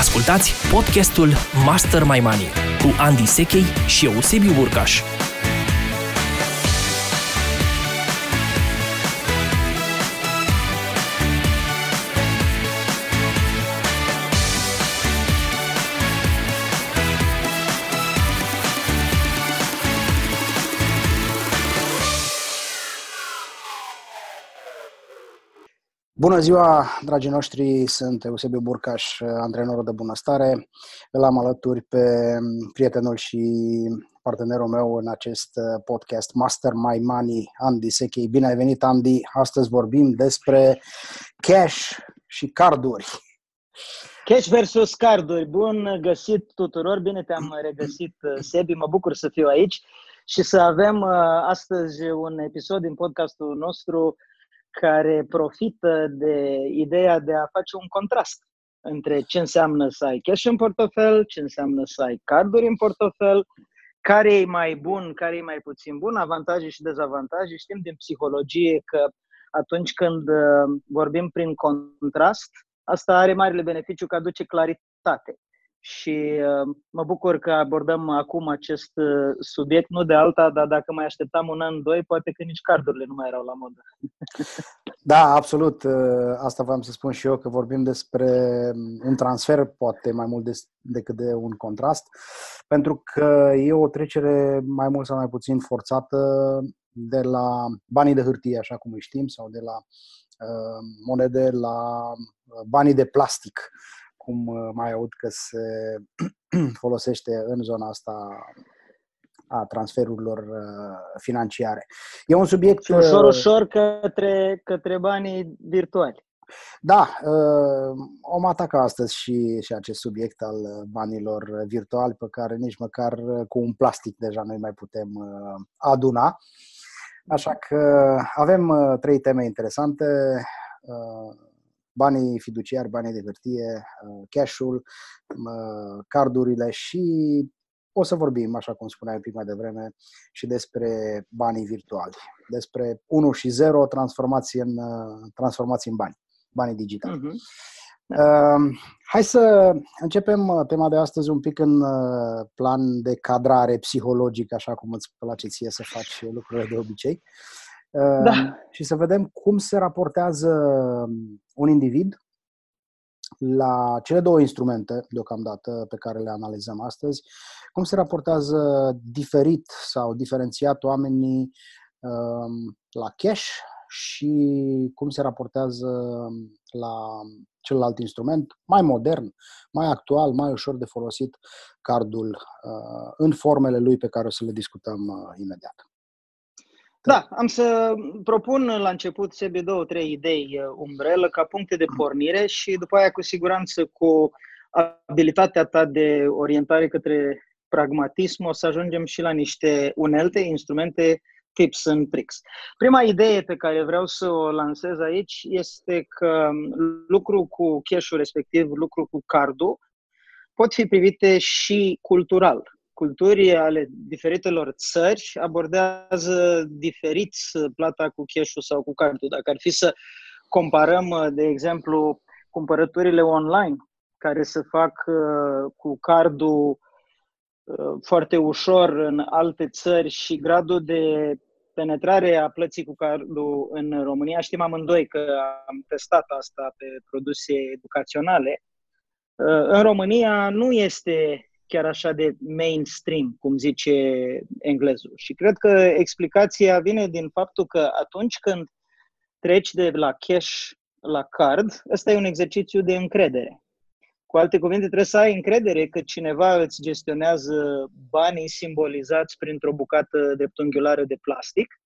Ascultați podcastul Master My Money cu Andy Sechei și Eusebiu Burcaș. Bună ziua, dragii noștri, sunt Eusebiu Burcaș, antrenorul de bunăstare. Îl am alături pe prietenul și partenerul meu în acest podcast Master My Money, Andy Sechei. Bine ai venit, Andy! Astăzi vorbim despre cash și carduri. Cash versus carduri. Bun găsit tuturor, bine te-am regăsit, Sebi, mă bucur să fiu aici și să avem uh, astăzi un episod din podcastul nostru care profită de ideea de a face un contrast între ce înseamnă să ai cash în portofel, ce înseamnă să ai carduri în portofel, care e mai bun, care e mai puțin bun, avantaje și dezavantaje. Știm din psihologie că atunci când uh, vorbim prin contrast, asta are marele beneficiu că aduce claritate și uh, mă bucur că abordăm acum acest uh, subiect, nu de alta, dar dacă mai așteptam un an, doi, poate că nici cardurile nu mai erau la modă. Da, absolut. Uh, asta vreau să spun și eu, că vorbim despre un transfer, poate mai mult de, decât de un contrast, pentru că e o trecere mai mult sau mai puțin forțată de la banii de hârtie, așa cum îi știm, sau de la uh, monede la banii de plastic cum uh, mai aud că se folosește în zona asta a transferurilor uh, financiare. E un subiect... Și ușor, uh, ușor către, către banii virtuali. Da, om atacă astăzi și, și acest subiect al banilor virtuali pe care nici măcar cu un plastic deja noi mai putem aduna. Așa că avem trei teme interesante banii fiduciari, banii de hârtie, uh, cash-ul, uh, cardurile și o să vorbim, așa cum spuneai prima de vreme, și despre banii virtuali, despre 1 și 0 transformați în, uh, transformați în bani, banii digitali. Uh-huh. Uh, hai să începem tema de astăzi un pic în plan de cadrare psihologic, așa cum îți place ție să faci lucrurile de obicei. Da. Ehm, și să vedem cum se raportează un individ la cele două instrumente, deocamdată, pe care le analizăm astăzi, cum se raportează diferit sau diferențiat oamenii ehm, la cash și cum se raportează la celălalt instrument, mai modern, mai actual, mai ușor de folosit, cardul uh, în formele lui pe care o să le discutăm uh, imediat. Da, am să propun la început sebi două, trei idei uh, umbrelă ca puncte de pornire și după aia cu siguranță cu abilitatea ta de orientare către pragmatism o să ajungem și la niște unelte, instrumente, tips and tricks. Prima idee pe care vreau să o lansez aici este că lucru cu cash respectiv lucru cu cardul, pot fi privite și cultural culturi ale diferitelor țări abordează diferit plata cu cash sau cu cardul. Dacă ar fi să comparăm, de exemplu, cumpărăturile online care se fac uh, cu cardul uh, foarte ușor în alte țări și gradul de penetrare a plății cu cardul în România, știm amândoi că am testat asta pe produse educaționale. Uh, în România nu este chiar așa de mainstream, cum zice englezul. Și cred că explicația vine din faptul că atunci când treci de la cash la card, ăsta e un exercițiu de încredere. Cu alte cuvinte, trebuie să ai încredere că cineva îți gestionează banii simbolizați printr-o bucată dreptunghiulară de plastic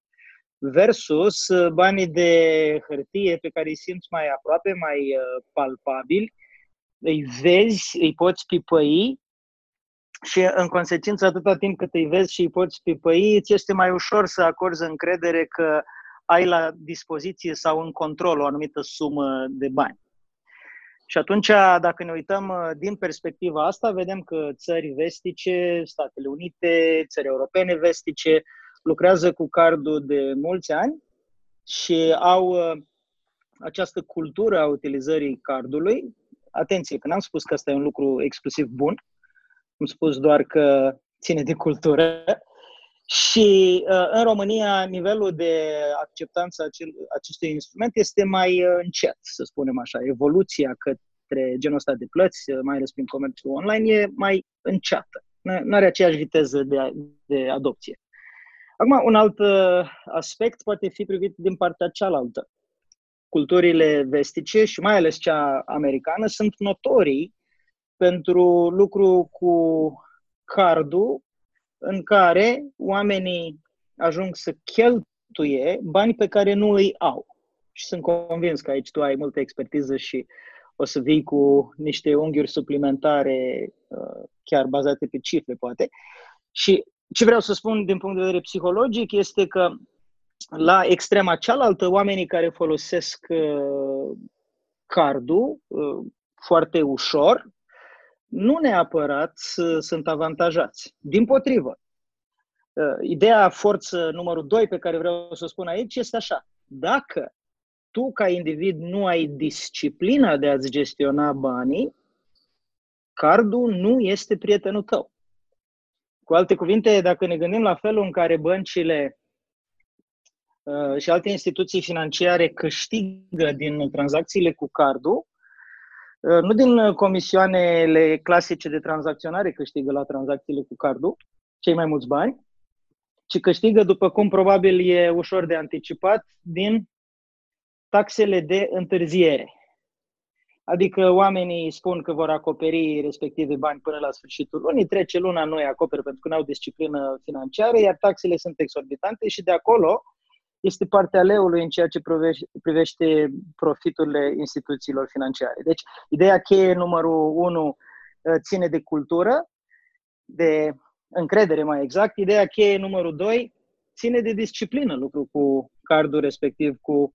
versus banii de hârtie pe care îi simți mai aproape, mai uh, palpabili, îi vezi, îi poți pipăi și în consecință, atâta timp cât îi vezi și îi poți pipăi, îți este mai ușor să acorzi încredere că ai la dispoziție sau în control o anumită sumă de bani. Și atunci, dacă ne uităm uh, din perspectiva asta, vedem că țări vestice, Statele Unite, țări europene vestice, lucrează cu cardul de mulți ani și au uh, această cultură a utilizării cardului Atenție, că n-am spus că asta e un lucru exclusiv bun, am spus doar că ține de cultură. Și uh, în România nivelul de acceptanță acel, acestui instrument este mai uh, încet, să spunem așa. Evoluția către genul ăsta de plăți, uh, mai ales prin comerțul online, e mai înceată. Nu are aceeași viteză de, de adopție. Acum, un alt aspect poate fi privit din partea cealaltă. Culturile vestice și mai ales cea americană sunt notorii pentru lucru cu cardul în care oamenii ajung să cheltuie bani pe care nu îi au. Și sunt convins că aici tu ai multă expertiză și o să vii cu niște unghiuri suplimentare, uh, chiar bazate pe cifre, poate. Și ce vreau să spun din punct de vedere psihologic este că la extrema cealaltă, oamenii care folosesc uh, cardul uh, foarte ușor, nu neapărat sunt avantajați. Din potrivă, uh, ideea forță numărul 2 pe care vreau să o spun aici este așa. Dacă tu ca individ nu ai disciplina de a-ți gestiona banii, cardul nu este prietenul tău. Cu alte cuvinte, dacă ne gândim la felul în care băncile uh, și alte instituții financiare câștigă din tranzacțiile cu cardul, Uh, nu din comisioanele clasice de tranzacționare câștigă la tranzacțiile cu cardul, cei mai mulți bani, ci câștigă, după cum probabil e ușor de anticipat, din taxele de întârziere. Adică oamenii spun că vor acoperi respective bani până la sfârșitul lunii, trece luna, nu îi acoperă pentru că nu au disciplină financiară, iar taxele sunt exorbitante și de acolo este partea leului în ceea ce privește profiturile instituțiilor financiare. Deci, ideea cheie numărul unu ă, ține de cultură, de încredere mai exact. Ideea cheie numărul doi ține de disciplină, lucru cu cardul respectiv cu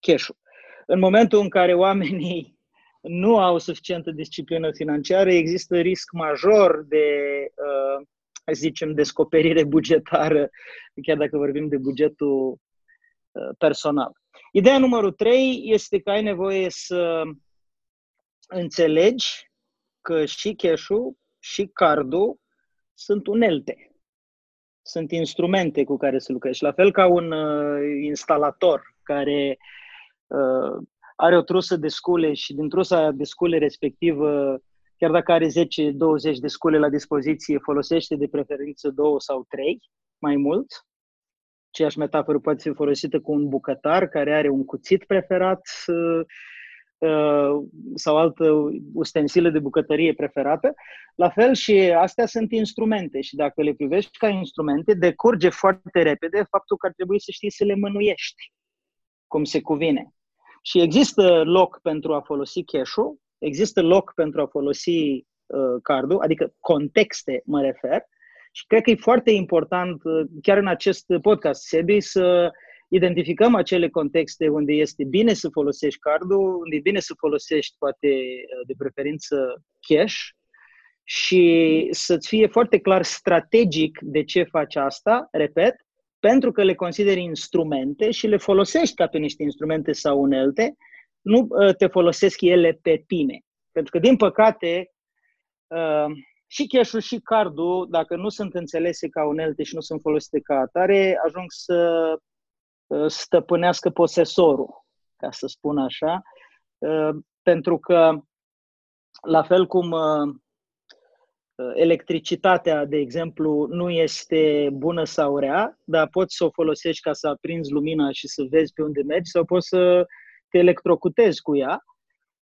cash-ul. În momentul în care oamenii nu au suficientă disciplină financiară, există risc major de uh, zicem, descoperire bugetară, chiar dacă vorbim de bugetul Uh, personal. Ideea numărul trei este că ai nevoie să înțelegi că și cash și cardul sunt unelte. Sunt instrumente cu care să lucrezi. La fel ca un uh, instalator care uh, are o trusă de scule și din trusa de scule respectivă, chiar dacă are 10-20 de scule la dispoziție, folosește de preferință două sau trei, mai mult, Aceeași metaforă poate fi folosită cu un bucătar care are un cuțit preferat uh, sau altă ustensilă de bucătărie preferată. La fel și astea sunt instrumente și dacă le privești ca instrumente, decurge foarte repede faptul că ar trebui să știi să le mânuiești cum se cuvine. Și există loc pentru a folosi cash-ul, există loc pentru a folosi uh, cardul, adică contexte mă refer, și cred că e foarte important, uh, chiar în acest podcast, Sebi, să identificăm acele contexte unde este bine să folosești cardul, unde e bine să folosești, poate, uh, de preferință, cash și să-ți fie foarte clar strategic de ce faci asta, repet, pentru că le consideri instrumente și le folosești ca pe niște instrumente sau unelte, nu uh, te folosesc ele pe tine. Pentru că, din păcate, și cash și cardul, dacă nu sunt înțelese ca unelte și nu sunt folosite ca atare, ajung să uh, stăpânească posesorul, ca să spun așa, uh, pentru că la fel cum uh, electricitatea, de exemplu, nu este bună sau rea, dar poți să o folosești ca să aprinzi lumina și să vezi pe unde mergi sau poți să te electrocutezi cu ea.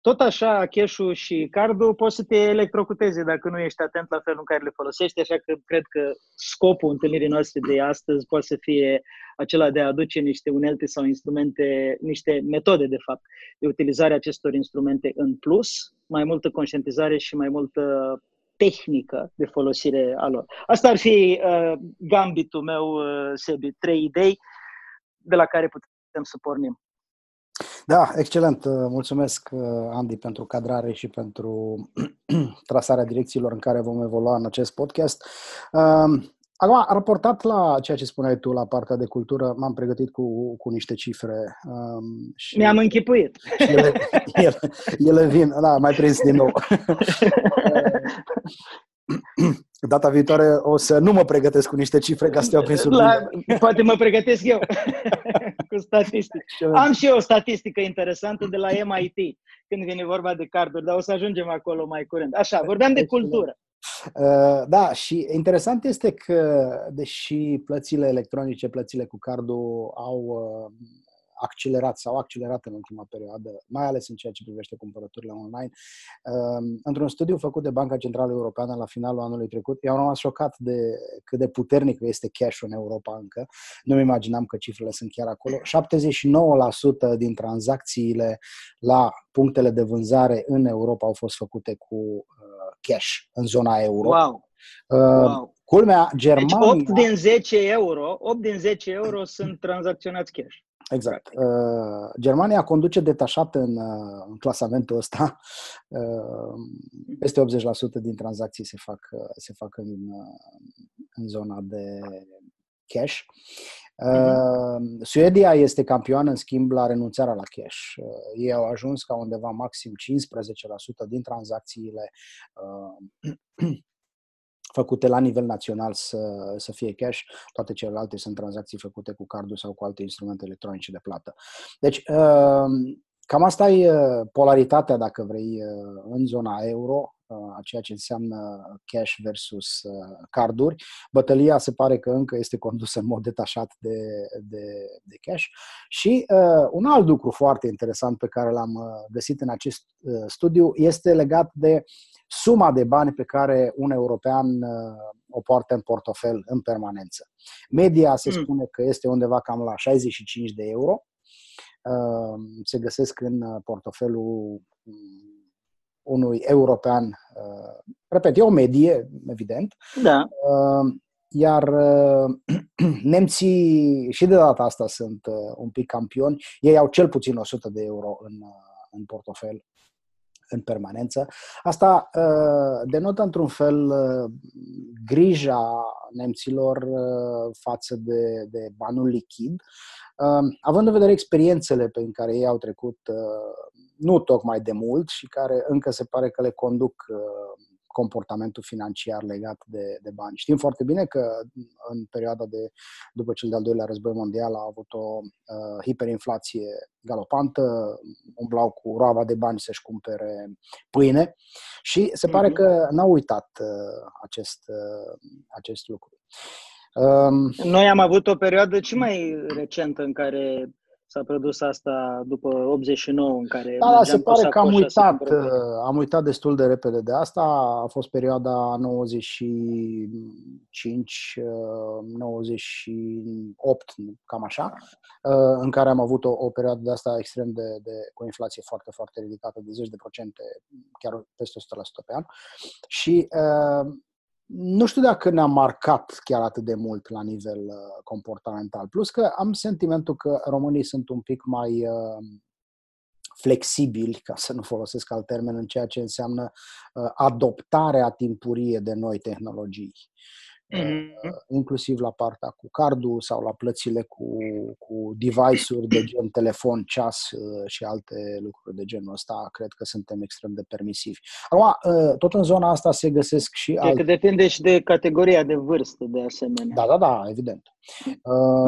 Tot așa, cash și cardul poți să te electrocuteze dacă nu ești atent la felul în care le folosești, așa că cred că scopul întâlnirii noastre de astăzi poate să fie acela de a aduce niște unelte sau instrumente, niște metode, de fapt, de utilizare a acestor instrumente în plus, mai multă conștientizare și mai multă tehnică de folosire a lor. Asta ar fi uh, gambitul meu, uh, Sebi, trei idei de la care putem să pornim. Da, excelent. Mulțumesc, Andy, pentru cadrare și pentru trasarea direcțiilor în care vom evolua în acest podcast. Um, Acum, raportat la ceea ce spuneai tu, la partea de cultură, m-am pregătit cu, cu niște cifre. Um, și Mi-am închipuit. Și ele, ele, ele vin, da, mai prins din nou. Data viitoare o să nu mă pregătesc cu niște cifre ca să te prin la, Poate mă pregătesc eu cu statistici. Am și eu o statistică interesantă de la MIT când vine vorba de carduri, dar o să ajungem acolo mai curând. Așa, vorbeam de cultură. Uh, da, și interesant este că, deși plățile electronice, plățile cu cardul au uh, accelerat sau accelerat în ultima perioadă, mai ales în ceea ce privește cumpărăturile online. Uh, într-un studiu făcut de Banca Centrală Europeană la finalul anului trecut, eu am rămas șocat de cât de puternic este cash în Europa încă. Nu-mi imaginam că cifrele sunt chiar acolo. 79% din tranzacțiile la punctele de vânzare în Europa au fost făcute cu cash în zona euro. Wow. Uh, wow. Culmea, Germania... Deci 8 din 10 euro, 8 din 10 euro sunt tranzacționați cash. Exact. Uh, Germania conduce detașat în, uh, în clasamentul ăsta. Uh, peste 80% din tranzacții se fac, uh, se fac în, uh, în zona de cash. Uh, Suedia este campioană, în schimb, la renunțarea la cash. Uh, ei au ajuns ca undeva maxim 15% din tranzacțiile uh, făcute la nivel național să, să fie cash, toate celelalte sunt tranzacții făcute cu cardul sau cu alte instrumente electronice de plată. Deci, uh, cam asta e uh, polaritatea, dacă vrei, uh, în zona euro a ceea ce înseamnă cash versus carduri. Bătălia se pare că încă este condusă în mod detașat de, de, de cash. Și uh, un alt lucru foarte interesant pe care l-am găsit în acest uh, studiu este legat de suma de bani pe care un european uh, o poartă în portofel în permanență. Media se mm. spune că este undeva cam la 65 de euro. Uh, se găsesc în portofelul unui european. Uh, repet, e o medie, evident. Da. Uh, iar uh, nemții și de data asta sunt un pic campioni. Ei au cel puțin 100 de euro în, în portofel în permanență. Asta denotă într-un fel grija nemților față de, de banul lichid, având în vedere experiențele pe care ei au trecut nu tocmai de mult și care încă se pare că le conduc uh, comportamentul financiar legat de, de bani. Știm foarte bine că în perioada de după cel de-al doilea război mondial a avut o uh, hiperinflație galopantă, umblau cu roaba de bani să-și cumpere pâine și se pare mm-hmm. că n-au uitat uh, acest, uh, acest lucru. Um, Noi am avut o perioadă și mai recentă în care s-a produs asta după 89 în care Da, da se pare că am uitat, uh, am uitat destul de repede de asta. A fost perioada 95 98, uh, cam așa, uh, în care am avut o, o perioadă de asta extrem de, de cu o inflație foarte, foarte ridicată, de 10 de procente, chiar peste 100% pe an. Și nu știu dacă ne-a marcat chiar atât de mult la nivel uh, comportamental. Plus că am sentimentul că românii sunt un pic mai uh, flexibili, ca să nu folosesc alt termen, în ceea ce înseamnă uh, adoptarea timpurie de noi tehnologii mm-hmm. inclusiv la partea cu cardul sau la plățile cu, cu device-uri de gen telefon, ceas uh, și alte lucruri de genul ăsta, cred că suntem extrem de permisivi. Acum, uh, tot în zona asta se găsesc și Cred alte... că depinde și de categoria de vârstă, de asemenea. Da, da, da, evident.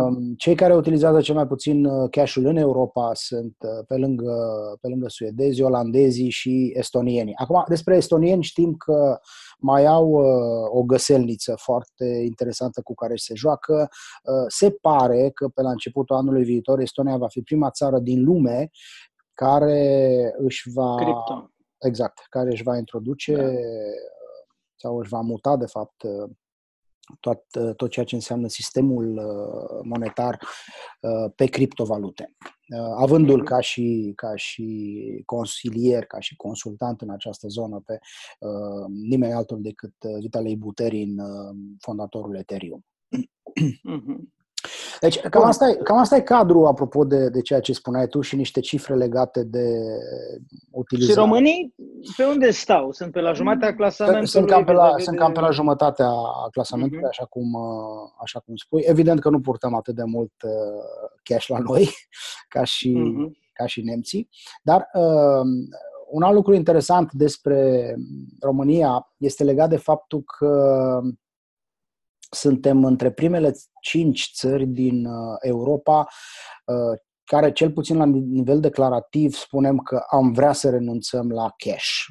Mm. Cei care utilizează cel mai puțin cash-ul în Europa sunt pe lângă, pe lângă suedezi, olandezii și estonieni. Acum, despre estonieni știm că mai au uh, o găselniță foarte interesantă cu care se joacă. Uh, se pare că pe la începutul anului viitor Estonia va fi prima țară din lume care își va Crypto. exact, care își va introduce da. sau își va muta de fapt tot, tot ceea ce înseamnă sistemul uh, monetar uh, pe criptovalute. Uh, avându-l mhm. ca și, ca și consilier, ca și consultant în această zonă pe nimeni altul decât Vitalei Buterin, fondatorul Ethereum. Mm-hmm. Deci, cam asta, e, cam asta e cadrul, apropo de, de ceea ce spuneai tu și niște cifre legate de utilizare. Și românii pe unde stau? Sunt pe la jumătatea clasamentului? Sunt cam pe la, sunt cam pe la jumătatea clasamentului, uh-huh. așa, cum, așa cum spui. Evident că nu purtăm atât de mult cash la noi ca și, uh-huh. ca și nemții, dar uh, un alt lucru interesant despre România este legat de faptul că suntem între primele cinci țări din uh, Europa uh, care, cel puțin la nivel declarativ, spunem că am vrea să renunțăm la cash. 37%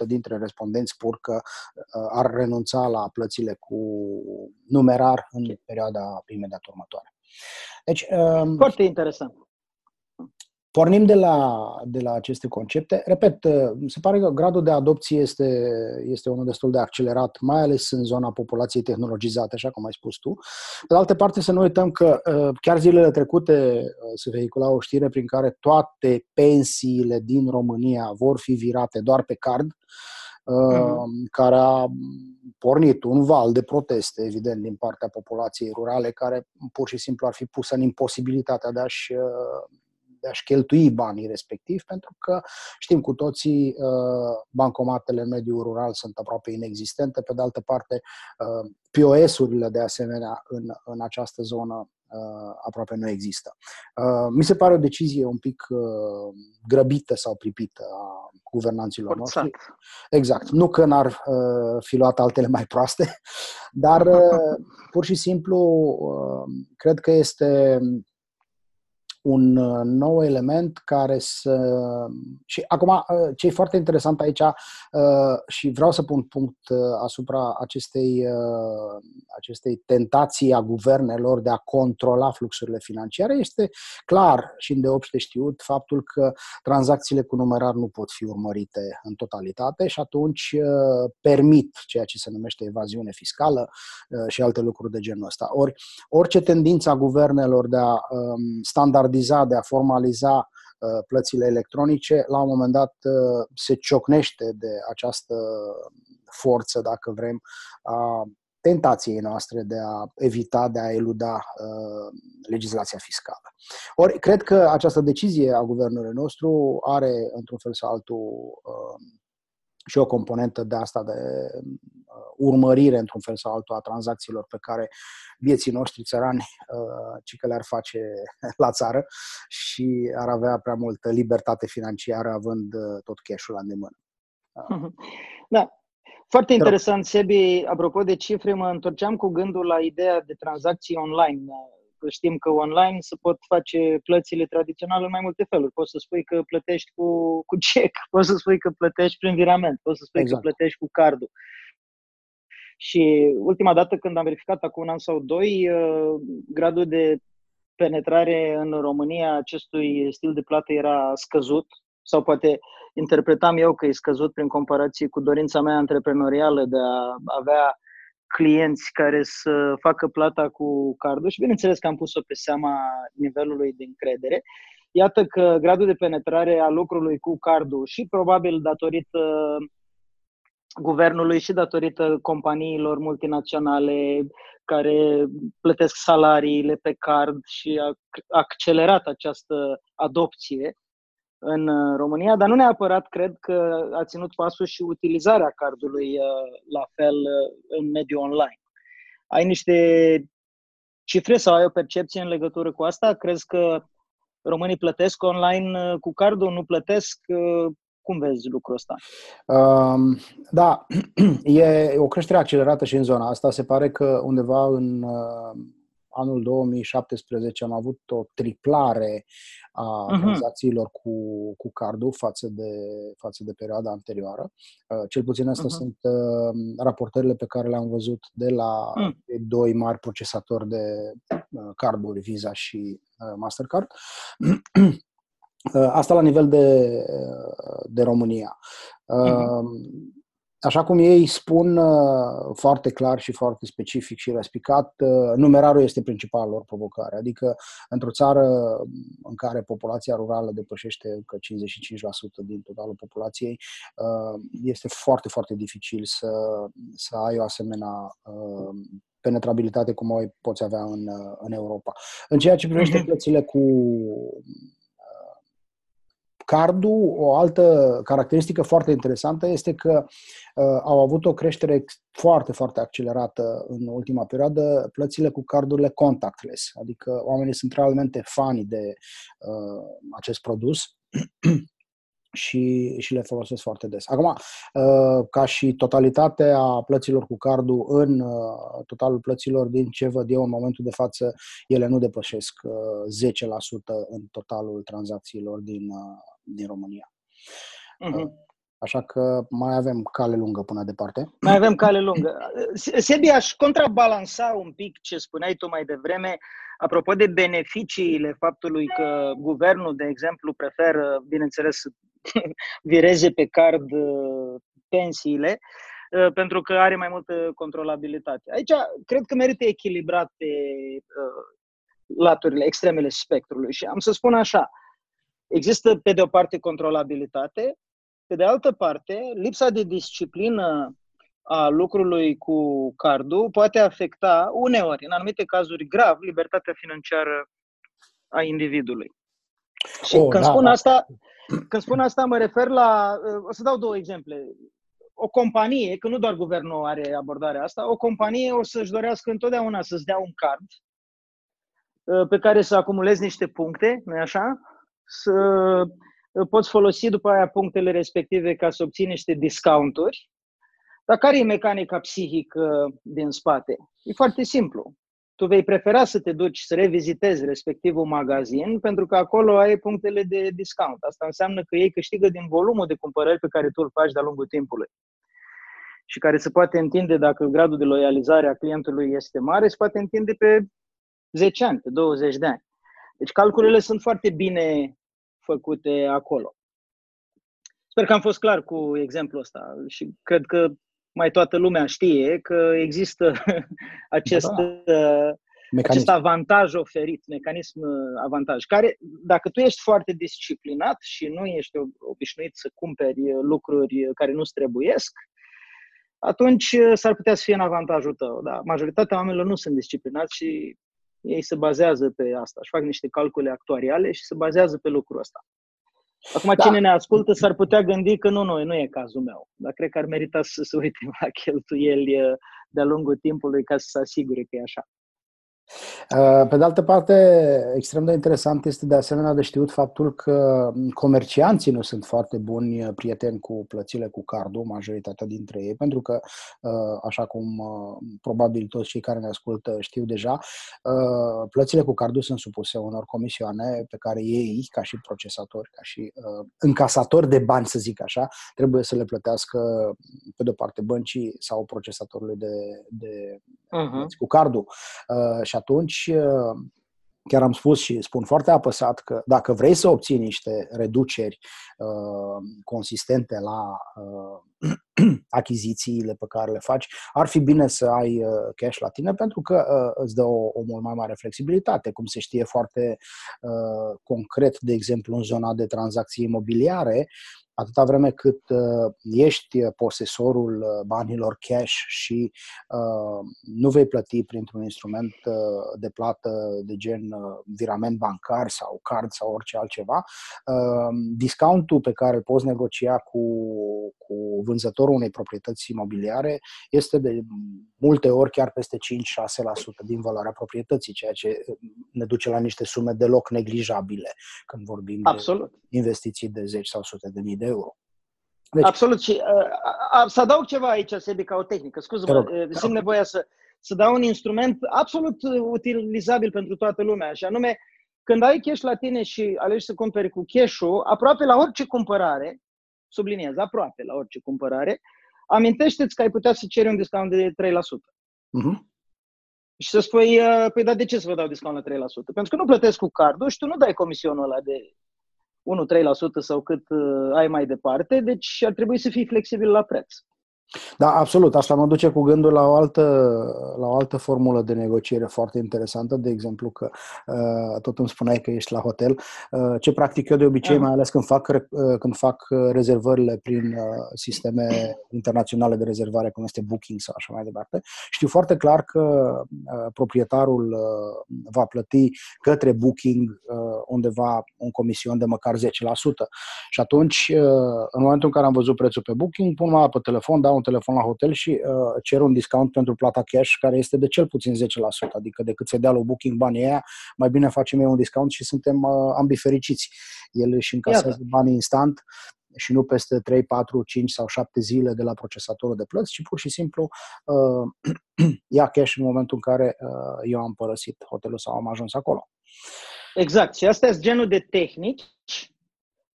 uh, dintre respondenți spun că ar renunța la plățile cu numerar în perioada imediat următoare. Deci, um, Foarte interesant. Pornim de la, de la aceste concepte. Repet, mi se pare că gradul de adopție este, este unul destul de accelerat, mai ales în zona populației tehnologizate, așa cum ai spus tu. Pe de altă parte, să nu uităm că uh, chiar zilele trecute uh, se vehicula o știre prin care toate pensiile din România vor fi virate doar pe card, mm-hmm. care a pornit un val de proteste, evident, din partea populației rurale, care pur și simplu ar fi pusă în imposibilitatea de a-și de a-și cheltui banii respectiv, pentru că știm cu toții, uh, bancomatele în mediul rural sunt aproape inexistente. Pe de altă parte, uh, POS-urile de asemenea în, în această zonă uh, aproape nu există. Mi se pare o decizie un pic grăbită sau pripită a guvernanților Forțat. noștri. Exact. Nu că n-ar fi luat altele mai proaste, dar pur și simplu cred că este un uh, nou element care să... Și acum, uh, ce e foarte interesant aici uh, și vreau să pun punct asupra acestei, acestei tentații a guvernelor de a controla fluxurile financiare, este clar și îndeopște știut faptul că tranzacțiile cu numerar nu pot fi urmărite în totalitate și atunci permit ceea ce se numește evaziune fiscală și alte lucruri de genul ăsta. Ori, orice tendință a guvernelor de a um, standardiza standardiza, de a formaliza uh, plățile electronice, la un moment dat uh, se ciocnește de această forță, dacă vrem, a tentației noastre de a evita, de a eluda uh, legislația fiscală. Ori, cred că această decizie a guvernului nostru are, într-un fel sau altul, uh, și o componentă de asta de uh, urmărire, într-un fel sau altul, a tranzacțiilor pe care vieții noștri țărani uh, ci că le-ar face la țară și ar avea prea multă libertate financiară având uh, tot cash-ul la îndemână. Da, foarte interesant, Sebi. Apropo de cifre, mă întorceam cu gândul la ideea de tranzacții online știm că online se pot face plățile tradiționale în mai multe feluri. Poți să spui că plătești cu, cu check, poți să spui că plătești prin virament, poți să spui exact. că plătești cu cardul. Și ultima dată când am verificat acum un an sau doi, uh, gradul de penetrare în România acestui stil de plată era scăzut sau poate interpretam eu că e scăzut prin comparație cu dorința mea antreprenorială de a avea clienți care să facă plata cu cardul și bineînțeles că am pus-o pe seama nivelului de încredere. Iată că gradul de penetrare a lucrului cu cardul și probabil datorită guvernului și datorită companiilor multinaționale care plătesc salariile pe card și a accelerat această adopție în uh, România, dar nu neapărat cred că a ținut pasul și utilizarea cardului uh, la fel uh, în mediul online. Ai niște cifre sau ai o percepție în legătură cu asta? Crezi că românii plătesc online cu cardul, nu plătesc? Cum vezi lucrul ăsta? Um, da, e o creștere accelerată și în zona asta. Se pare că undeva în uh, anul 2017 am avut o triplare a uh-huh. tranzacțiilor cu, cu cardul față de, față de perioada anterioară. Uh, cel puțin astea uh-huh. sunt uh, raportările pe care le-am văzut de la uh-huh. doi mari procesatori de uh, carduri, Visa și uh, Mastercard. Uh, asta la nivel de, uh, de România. Uh-huh. Așa cum ei spun uh, foarte clar și foarte specific și răspicat, uh, numerarul este principala lor provocare. Adică, într-o țară în care populația rurală depășește încă 55% din totalul populației, uh, este foarte, foarte dificil să, să ai o asemenea penetrabilitate cum o poți avea în, în Europa. În ceea ce privește uh-huh. plățile cu cardul, o altă caracteristică foarte interesantă este că uh, au avut o creștere foarte, foarte accelerată în ultima perioadă plățile cu cardurile contactless, adică oamenii sunt realmente fani de uh, acest produs și, și le folosesc foarte des. Acum, uh, ca și totalitatea plăților cu cardul în uh, totalul plăților din ce văd eu în momentul de față, ele nu depășesc 10% uh, în totalul tranzacțiilor din, din România. Uh-huh. Așa că mai avem cale lungă până departe. Mai avem cale lungă. Sebi, aș contrabalansa un pic ce spuneai tu mai devreme, apropo de beneficiile faptului că guvernul, de exemplu, preferă, bineînțeles, să vireze pe card uh, pensiile, uh, pentru că are mai multă controlabilitate. Aici cred că merită echilibrate uh, laturile, extremele spectrului și am să spun așa, există pe de o parte controlabilitate, pe de altă parte, lipsa de disciplină a lucrului cu cardul poate afecta uneori, în anumite cazuri grav, libertatea financiară a individului. Și oh, când, da, spun da. asta, când spun asta, mă refer la. O să dau două exemple. O companie, că nu doar guvernul are abordarea asta, o companie o să-și dorească întotdeauna să-ți dea un card pe care să acumulezi niște puncte, nu așa? Să poți folosi după aia punctele respective ca să obții niște discounturi. Dar care e mecanica psihică din spate? E foarte simplu. Tu vei prefera să te duci să revizitezi respectivul magazin pentru că acolo ai punctele de discount. Asta înseamnă că ei câștigă din volumul de cumpărări pe care tu îl faci de-a lungul timpului și care se poate întinde, dacă gradul de loializare a clientului este mare, se poate întinde pe 10 ani, pe 20 de ani. Deci calculele sunt foarte bine făcute acolo. Sper că am fost clar cu exemplul ăsta și cred că mai toată lumea știe că există acest, da. acest avantaj oferit, mecanism uh, avantaj, care, dacă tu ești foarte disciplinat și nu ești obișnuit să cumperi lucruri care nu-ți trebuiesc, atunci uh, s-ar putea să fie în avantajul tău. Da, majoritatea oamenilor nu sunt disciplinați și ei se bazează pe asta, își fac niște calcule actuariale și se bazează pe lucrul ăsta. Acum, da. cine ne ascultă s-ar putea gândi că nu, nu, nu e cazul meu. Dar cred că ar merita să se uite la cheltuieli uh, de-a lungul timpului ca să se asigure că e așa. Uh, pe de altă parte, extrem de interesant este de asemenea de știut faptul că comercianții nu sunt foarte buni uh, prieteni cu plățile cu cardul, majoritatea dintre ei, pentru că, uh, așa cum probabil toți cei care ne ascultă știu deja, plățile cu cardul sunt supuse unor comisioane pe care ei, ca și procesatori, ca și încasatori de bani, să zic așa, trebuie să le plătească, pe de-o parte, băncii sau procesatorului de, de uh-huh. cu cardul. Și atunci uh, chiar am spus și spun foarte apăsat că dacă vrei să obții niște reduceri uh, consistente la uh, achizițiile pe care le faci, ar fi bine să ai uh, cash la tine pentru că uh, îți dă o, o mult mai mare flexibilitate, cum se știe foarte uh, concret, de exemplu, în zona de tranzacții imobiliare, atâta vreme cât uh, ești posesorul uh, banilor cash și uh, nu vei plăti printr-un instrument uh, de plată de gen uh, virament bancar sau card sau orice altceva, uh, discountul pe care îl poți negocia cu, cu vânzătorul unei proprietăți imobiliare este de multe ori chiar peste 5-6% din valoarea proprietății, ceea ce ne duce la niște sume deloc neglijabile când vorbim Absolut. de investiții de 10 sau sute de mii de euro. Deci, Absolut. Și uh, să adaug ceva aici, Sebi, ca o tehnică. Scuză-mă, uh, simt nevoia să, să dau un instrument absolut utilizabil pentru toată lumea. Și anume, când ai cash la tine și alegi să cumperi cu cash-ul, aproape la orice cumpărare, subliniez, aproape la orice cumpărare, amintește-ți că ai putea să ceri un discount de 3%. Uh-huh. Și să spui, uh, păi da, de ce să vă dau discount la 3%? Pentru că nu plătesc cu cardul și tu nu dai comisionul ăla de 1-3% sau cât uh, ai mai departe, deci ar trebui să fii flexibil la preț. Da, absolut. Asta mă duce cu gândul la o altă, la o altă formulă de negociere foarte interesantă. De exemplu, că uh, tot îmi spuneai că ești la hotel. Uh, ce practic eu de obicei, uh. mai ales când fac, uh, când fac rezervările prin uh, sisteme internaționale de rezervare, cum este Booking sau așa mai departe, știu foarte clar că uh, proprietarul uh, va plăti către Booking uh, undeva un comision de măcar 10%. Și atunci, uh, în momentul în care am văzut prețul pe Booking, pun mâna pe telefon, dau un telefon la hotel și uh, cer un discount pentru plata cash care este de cel puțin 10%, adică decât să dea la booking banii aia, mai bine facem eu un discount și suntem uh, ambii fericiți. El își încasează Iată. banii instant și nu peste 3, 4, 5 sau 7 zile de la procesatorul de plăți, ci pur și simplu uh, ia cash în momentul în care uh, eu am părăsit hotelul sau am ajuns acolo. Exact. Și astea sunt genul de tehnici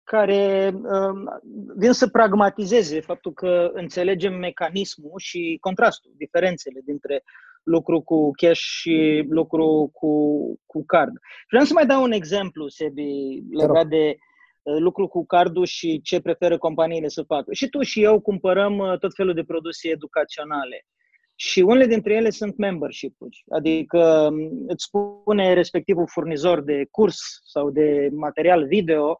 care uh, vin să pragmatizeze faptul că înțelegem mecanismul și contrastul, diferențele dintre lucru cu cash și lucru cu, cu card. Vreau să mai dau un exemplu, Sebi, legat de uh, lucru cu cardul și ce preferă companiile să facă. Și tu și eu cumpărăm uh, tot felul de produse educaționale. Și unele dintre ele sunt membership-uri, adică um, îți spune respectivul furnizor de curs sau de material video Uh,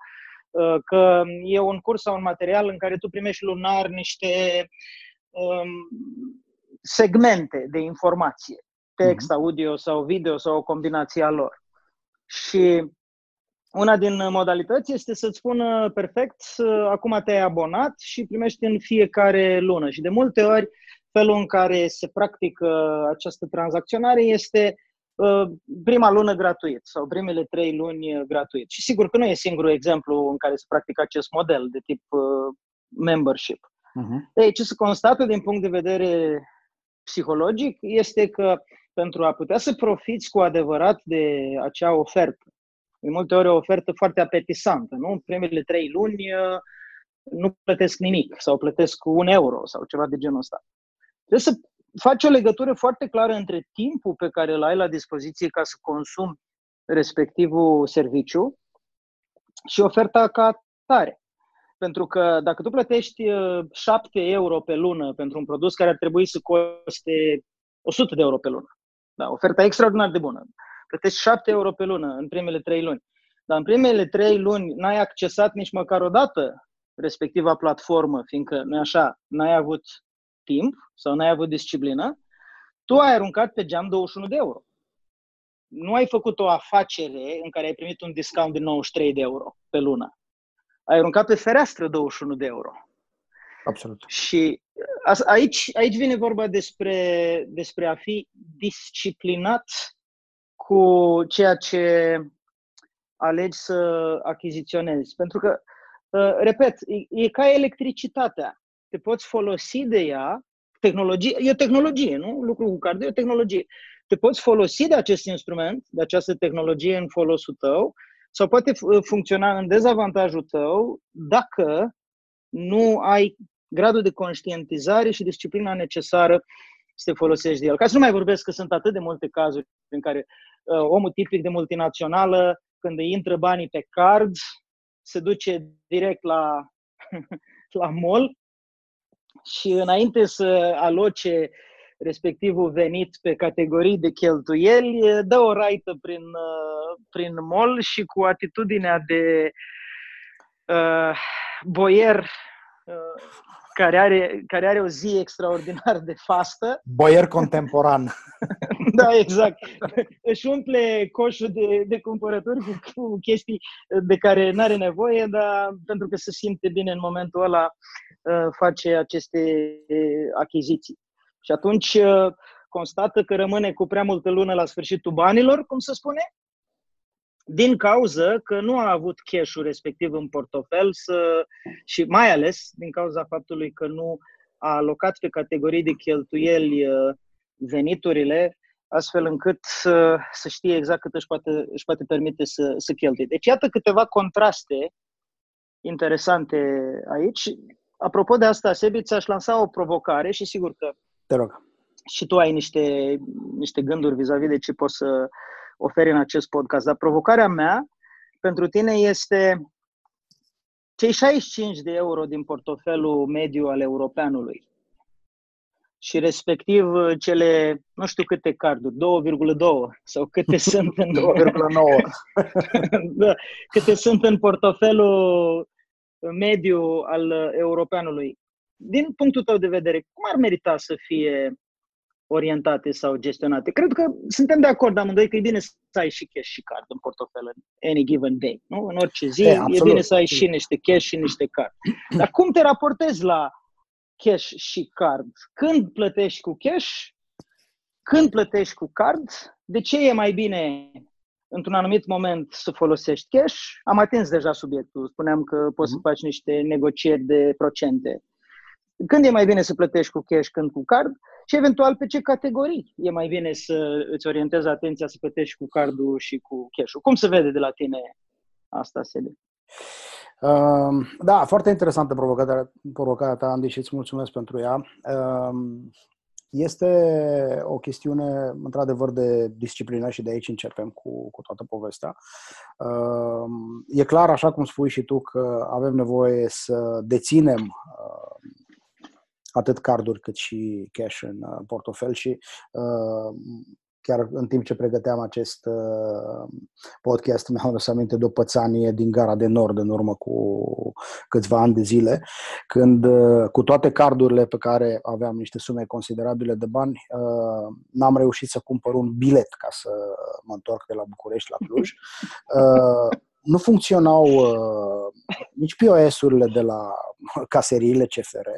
că e un curs sau un material în care tu primești lunar niște um, segmente de informație, text, mm-hmm. audio sau video sau o combinație a lor. Și una din modalități este să-ți spună perfect, acum te-ai abonat și primești în fiecare lună. Și de multe ori, felul în care se practică această tranzacționare este Uh, prima lună gratuit sau primele trei luni uh, gratuit. Și sigur că nu e singurul exemplu în care se practică acest model de tip uh, membership. Uh-huh. Ei, ce se constată din punct de vedere psihologic este că pentru a putea să profiți cu adevărat de acea ofertă, de multe ori o ofertă foarte apetisantă, nu? În primele trei luni nu plătesc nimic sau plătesc un euro sau ceva de genul ăsta. Trebuie să faci o legătură foarte clară între timpul pe care îl ai la dispoziție ca să consumi respectivul serviciu și oferta ca tare. Pentru că dacă tu plătești 7 uh, euro pe lună pentru un produs care ar trebui să coste 100 de euro pe lună, da, oferta extraordinar de bună, plătești 7 euro pe lună în primele 3 luni, dar în primele 3 luni n-ai accesat nici măcar o dată respectiva platformă, fiindcă, nu așa, n-ai avut timp sau n-ai avut disciplină, tu ai aruncat pe geam 21 de euro. Nu ai făcut o afacere în care ai primit un discount de 93 de euro pe lună. Ai aruncat pe fereastră 21 de euro. Absolut. Și aici, aici vine vorba despre, despre a fi disciplinat cu ceea ce alegi să achiziționezi. Pentru că, uh, repet, e, e ca electricitatea te poți folosi de ea, tehnologie, e o tehnologie, nu? Lucru cu card e o tehnologie. Te poți folosi de acest instrument, de această tehnologie în folosul tău, sau poate funcționa în dezavantajul tău dacă nu ai gradul de conștientizare și disciplina necesară să te folosești de el. Ca să nu mai vorbesc că sunt atât de multe cazuri în care uh, omul tipic de multinațională, când îi intră banii pe card, se duce direct la, la mall și înainte să aloce respectivul venit pe categorii de cheltuieli, dă o raită prin, uh, prin mall și cu atitudinea de uh, boier uh, care, are, care are o zi extraordinar de fastă. Boier contemporan. da, exact. Își umple coșul de, de cumpărături cu, cu chestii de care nu are nevoie, dar pentru că se simte bine în momentul ăla, Uh, face aceste achiziții. Și atunci uh, constată că rămâne cu prea multă lună la sfârșitul banilor, cum se spune, din cauză că nu a avut cash-ul respectiv în portofel să, și mai ales din cauza faptului că nu a alocat pe categorii de cheltuieli uh, veniturile, astfel încât să, să știe exact cât își poate, își poate permite să, să cheltuie. Deci iată câteva contraste interesante aici Apropo de asta, Sebiț, ți-aș lansa o provocare și sigur că Te rog. și tu ai niște, niște gânduri vis-a-vis de ce poți să oferi în acest podcast. Dar provocarea mea pentru tine este cei 65 de euro din portofelul mediu al europeanului. și respectiv cele, nu știu câte carduri, 2,2 sau câte sunt în 2,9 da, câte sunt în portofelul mediu al europeanului. Din punctul tău de vedere, cum ar merita să fie orientate sau gestionate? Cred că suntem de acord amândoi că e bine să ai și cash și card în portofel în any given day. Nu? În orice zi e, e bine să ai și niște cash și niște card. Dar cum te raportezi la cash și card. Când plătești cu cash, când plătești cu card, de ce e mai bine într-un anumit moment să folosești cash? Am atins deja subiectul, spuneam că poți mm-hmm. să mhm. faci niște negocieri de procente. Când e mai bine să plătești cu cash, când cu card? Și eventual pe ce categorii e mai bine să îți orientezi atenția să plătești cu cardul și cu cash-ul? Cum se vede de la tine asta, Sede? Da, foarte interesantă provocarea, provocarea ta, Andy, și îți mulțumesc pentru ea. Este o chestiune, într-adevăr, de disciplină și de aici începem cu, cu toată povestea. E clar, așa cum spui și tu, că avem nevoie să deținem atât carduri cât și cash în uh, portofel și chiar în timp ce pregăteam acest uh, podcast, mi-am adus aminte de o pățanie din Gara de Nord în urmă cu câțiva ani de zile, când uh, cu toate cardurile pe care aveam niște sume considerabile de bani, uh, n-am reușit să cumpăr un bilet ca să mă întorc de la București la Cluj. nu funcționau uh, nici POS-urile de la caseriile CFR,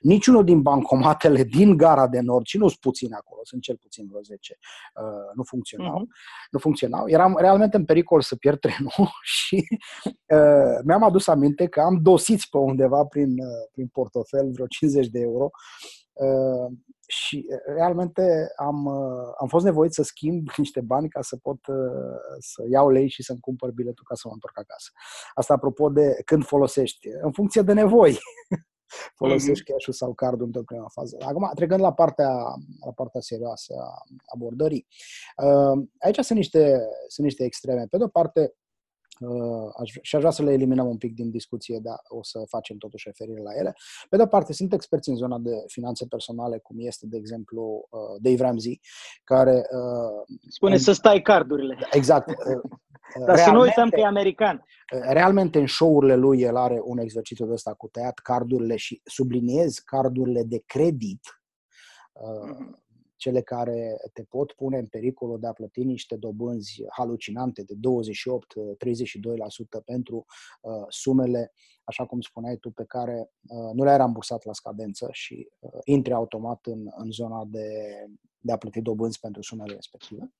niciunul din bancomatele din Gara de Nord, și nu sunt puține acolo, sunt cel puțin vreo 10, uh, nu funcționau. Uh-huh. Nu funcționau. Eram realmente în pericol să pierd trenul și uh, mi-am adus aminte că am dosiți pe undeva prin, uh, prin portofel vreo 50 de euro uh, și realmente am, am fost nevoit să schimb niște bani ca să pot să iau lei și să-mi cumpăr biletul ca să mă întorc acasă. Asta apropo de când folosești, în funcție de nevoi. folosești mm-hmm. cash-ul sau cardul într-o prima fază. Acum, trecând la partea, la partea serioasă a abordării, aici sunt niște, sunt niște extreme. Pe de-o parte, Uh, aș, și aș vrea să le eliminăm un pic din discuție, dar o să facem totuși referire la ele. Pe de-o parte, sunt experți în zona de finanțe personale, cum este, de exemplu, uh, Dave Ramsey, care... Uh, Spune în, să stai cardurile. Exact. Dar să nu uităm că e american. Realmente, în show-urile lui, el are un exercițiu de ăsta cu tăiat cardurile și subliniez cardurile de credit, mm-hmm cele care te pot pune în pericolul de a plăti niște dobânzi halucinante de 28-32% pentru uh, sumele, așa cum spuneai tu, pe care uh, nu le-ai rambursat la scadență și uh, intri automat în, în zona de, de a plăti dobânzi pentru sumele respective.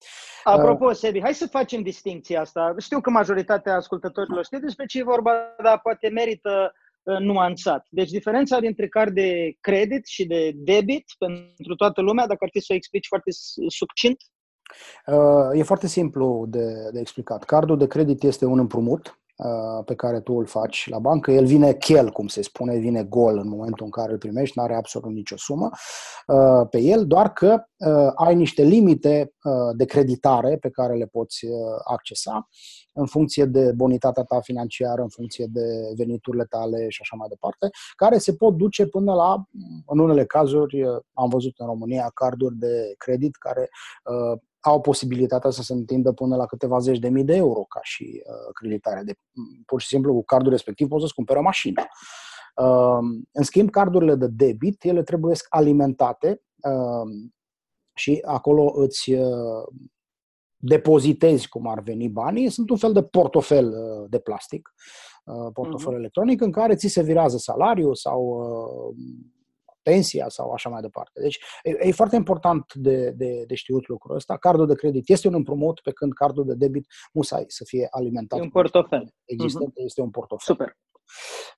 Apropo, uh, Sebi, hai să facem distinția asta. Știu că majoritatea ascultătorilor știu despre ce e vorba, dar poate merită Uh, nuanțat. Deci diferența dintre card de credit și de debit pentru toată lumea, dacă ar fi să o explici foarte succint? Uh, e foarte simplu de, de explicat. Cardul de credit este un împrumut Uh, pe care tu îl faci la bancă, el vine chel, cum se spune, vine gol în momentul în care îl primești, nu are absolut nicio sumă uh, pe el, doar că uh, ai niște limite de creditare pe care le poți accesa în funcție de bonitatea ta financiară, în funcție de veniturile tale și așa mai departe, care se pot duce până la, în unele cazuri, am văzut în România carduri de credit care au posibilitatea să se întindă până la câteva zeci de mii de euro ca și uh, creditare. De, pur și simplu, cu cardul respectiv poți să-ți cumperi o mașină. Uh, în schimb, cardurile de debit, ele trebuie alimentate uh, și acolo îți uh, depozitezi cum ar veni banii. Sunt un fel de portofel uh, de plastic, uh, portofel uh-huh. electronic, în care ți se virează salariul sau uh, pensia sau așa mai departe. Deci e, e foarte important de, de, de știut lucrul ăsta. Cardul de credit este un împrumut, pe când cardul de debit musai să fie alimentat. E un portofel. Existent, uh-huh. este un portofel. Super.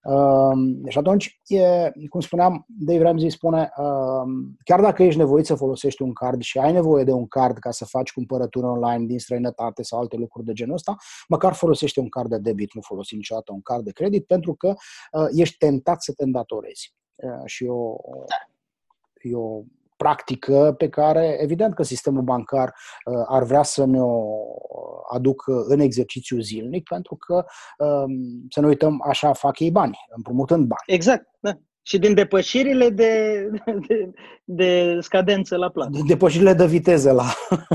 Uh, deci atunci, e, cum spuneam, Dave Ramsey spune, uh, chiar dacă ești nevoit să folosești un card și ai nevoie de un card ca să faci cumpărături online din străinătate sau alte lucruri de genul ăsta, măcar folosește un card de debit, nu folosi niciodată un card de credit, pentru că uh, ești tentat să te îndatorezi. Uh, și o, e o practică pe care, evident că sistemul bancar uh, ar vrea să ne o aducă în exercițiu zilnic, pentru că, um, să nu uităm, așa fac ei bani, împrumutând bani. Exact, da. Și din depășirile de, de, de scadență la plată. Din depășirile de viteză la...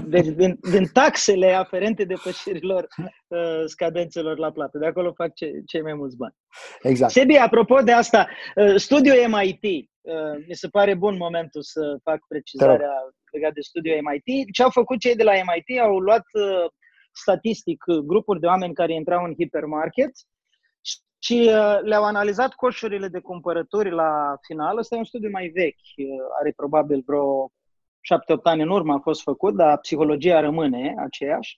Deci din, din taxele aferente depășirilor uh, scadențelor la plată. De acolo fac ce, cei mai mulți bani. Exact. Sebi, apropo de asta, uh, studiul MIT, uh, mi se pare bun momentul să fac precizarea legat de studiul MIT. Ce au făcut cei de la MIT? Au luat uh, statistic grupuri de oameni care intrau în hipermarket și uh, le-au analizat coșurile de cumpărături la final. Ăsta e un studiu mai vechi, uh, are probabil vreo 7-8 ani în urmă a fost făcut, dar psihologia rămâne aceeași.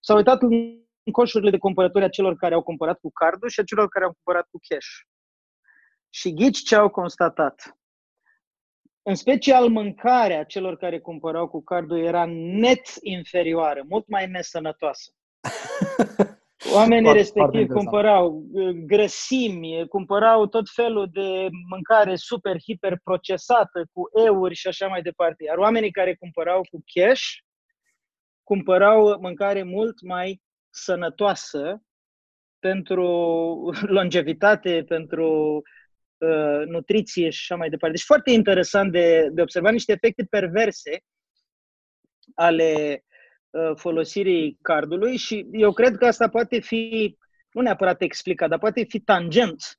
S-au uitat în coșurile de cumpărături a celor care au cumpărat cu cardul și a celor care au cumpărat cu cash. Și ghici ce au constatat. În special mâncarea celor care cumpărau cu cardul era net inferioară, mult mai nesănătoasă. Oamenii foarte, respectiv foarte cumpărau uh, grăsimi, cumpărau tot felul de mâncare super, hiper procesată, cu euri și așa mai departe. Iar oamenii care cumpărau cu cash, cumpărau mâncare mult mai sănătoasă pentru longevitate, pentru uh, nutriție și așa mai departe. Deci foarte interesant de, de observat niște efecte perverse ale Uh, folosirii cardului și eu cred că asta poate fi, nu neapărat explicat, dar poate fi tangent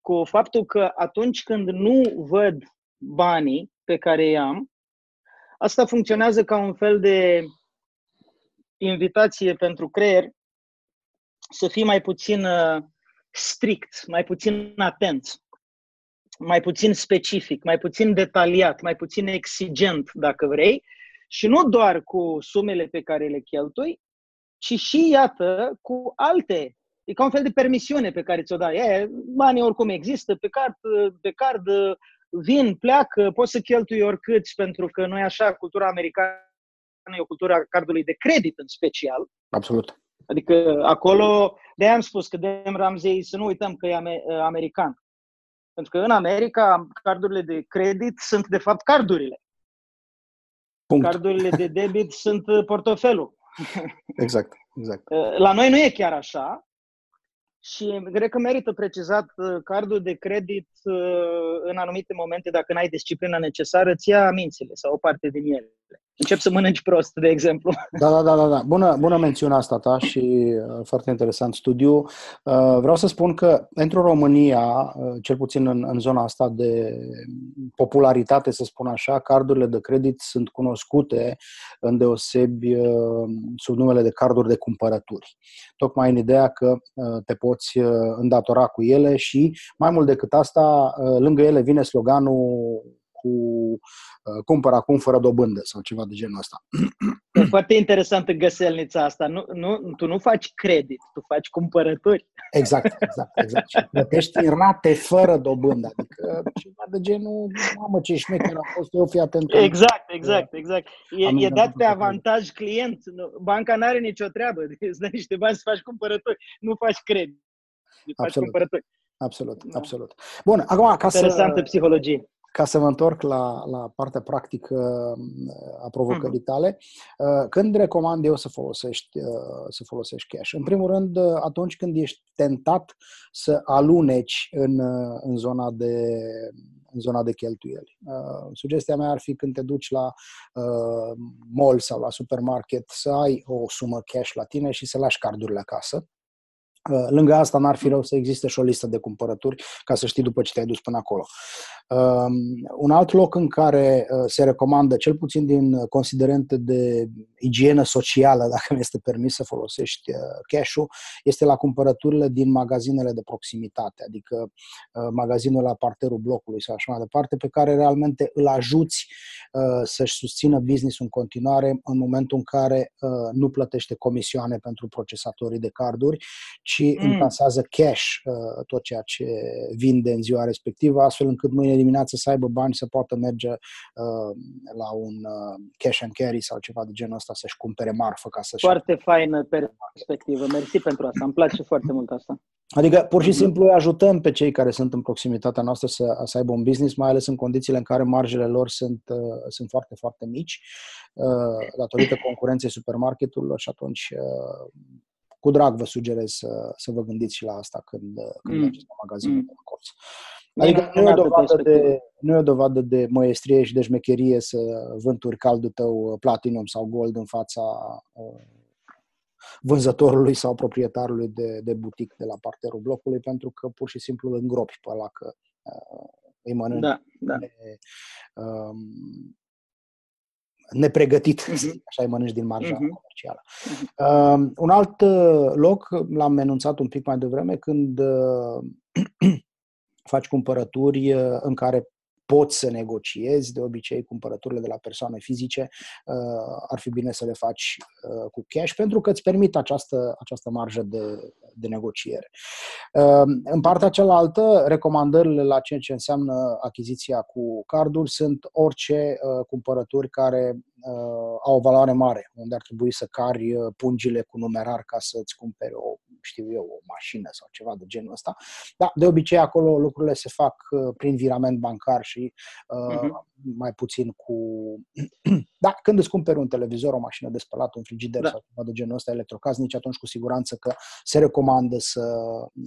cu faptul că atunci când nu văd banii pe care i am, asta funcționează ca un fel de invitație pentru creier să fii mai puțin uh, strict, mai puțin atent, mai puțin specific, mai puțin detaliat, mai puțin exigent, dacă vrei, și nu doar cu sumele pe care le cheltui, ci și, iată, cu alte. E ca un fel de permisiune pe care ți-o dai. E, banii oricum există, pe card, pe card vin, pleacă, poți să cheltui oricât, pentru că nu e așa, cultura americană e o cultură cardului de credit în special. Absolut. Adică acolo, de am spus că Dem Ramsey, să nu uităm că e american. Pentru că în America, cardurile de credit sunt de fapt cardurile. Punct. Cardurile de debit sunt uh, portofelul. Exact, exact. Uh, la noi nu e chiar așa și cred că merită precizat uh, cardul de credit în anumite momente, dacă n-ai disciplina necesară, ți ia mințile sau o parte din ele încep să mănânci prost, de exemplu. Da, da, da, da. da. Bună, bună mențiune asta ta și uh, foarte interesant studiu. Uh, vreau să spun că pentru România, uh, cel puțin în, în zona asta de popularitate, să spun așa, cardurile de credit sunt cunoscute în deosebi uh, sub numele de carduri de cumpărături. Tocmai în ideea că uh, te poți uh, îndatora cu ele și mai mult decât asta, lângă ele vine sloganul cu uh, cumpăr acum fără dobândă sau ceva de genul ăsta. E foarte interesantă găselnița asta. Nu, nu, tu nu faci credit, tu faci cumpărături. Exact, exact, exact. Și plătești în rate fără dobândă. Adică ceva de genul, mamă ce șmecher a fost, eu fi atent. Exact, exact, exact. E, e dat pe avantaj client. Banca nu are nicio treabă. Îți dă niște bani să faci cumpărături. Nu faci credit. Faci Absolut. cumpărături. Absolut, da. absolut. Bun, acum ca Interesantă să... psihologie ca să mă întorc la, la partea practică uh, a provocării mhm. tale, uh, când recomand eu să folosești, uh, să folosești cash? În primul rând, atunci când ești tentat să aluneci în, în zona de în zona de cheltuieli. Uh, sugestia mea ar fi când te duci la uh, mall sau la supermarket să ai o sumă cash la tine și să lași cardurile acasă Uh, lângă asta, n-ar fi rău să existe și o listă de cumpărături ca să știi după ce te-ai dus până acolo. Um, un alt loc în care uh, se recomandă, cel puțin din considerente de igienă socială, dacă mi este permis să folosești uh, cash-ul, este la cumpărăturile din magazinele de proximitate, adică magazinul la parterul blocului sau așa mai departe, pe care realmente îl ajuți să-și susțină business în continuare în momentul în care nu plătește comisioane pentru procesatorii de carduri, ci mm. încasează cash uh, tot ceea ce vinde în ziua respectivă, astfel încât mâine dimineață să aibă bani să poată merge uh, la un uh, cash and carry sau ceva de genul ăsta să-și cumpere marfă ca să-și... Foarte faină perspectivă. Mersi pentru asta. Îmi place foarte mult asta. Adică, pur și simplu, îi ajutăm pe cei care sunt în proximitatea noastră să, să aibă un business, mai ales în condițiile în care marjele lor sunt, uh, sunt foarte, foarte mici, uh, datorită concurenței supermarketurilor și atunci uh, cu drag vă sugerez să, să vă gândiți și la asta când, când mm. mergeți la magazinul mm. de colț. Adică nu e, o dovadă de, nu e o dovadă de măestrie și de șmecherie să vânturi caldul tău uh, platinum sau gold în fața uh, vânzătorului sau proprietarului de, de butic de la parterul blocului, pentru că pur și simplu îl îngropi pe ăla că uh, îi mănânci da, da. Ne, um, nepregătit, uh-huh. așa îi mănânci din marja uh-huh. comercială. Uh-huh. Um, un alt uh, loc, l-am enunțat un pic mai devreme, când uh, faci cumpărături uh, în care poți să negociezi, de obicei cumpărăturile de la persoane fizice uh, ar fi bine să le faci uh, cu cash pentru că îți permit această, această marjă de, de negociere. Uh, în partea cealaltă, recomandările la ceea ce înseamnă achiziția cu carduri sunt orice uh, cumpărături care uh, au o valoare mare, unde ar trebui să cari uh, pungile cu numerar ca să-ți cumperi o știu eu, o mașină sau ceva de genul ăsta. Da, de obicei acolo lucrurile se fac uh, prin virament bancar și uh, uh-huh. mai puțin cu... da, când îți cumperi un televizor, o mașină de spălat, un frigider da. sau ceva de genul ăsta, electrocasnici, atunci cu siguranță că se recomandă să,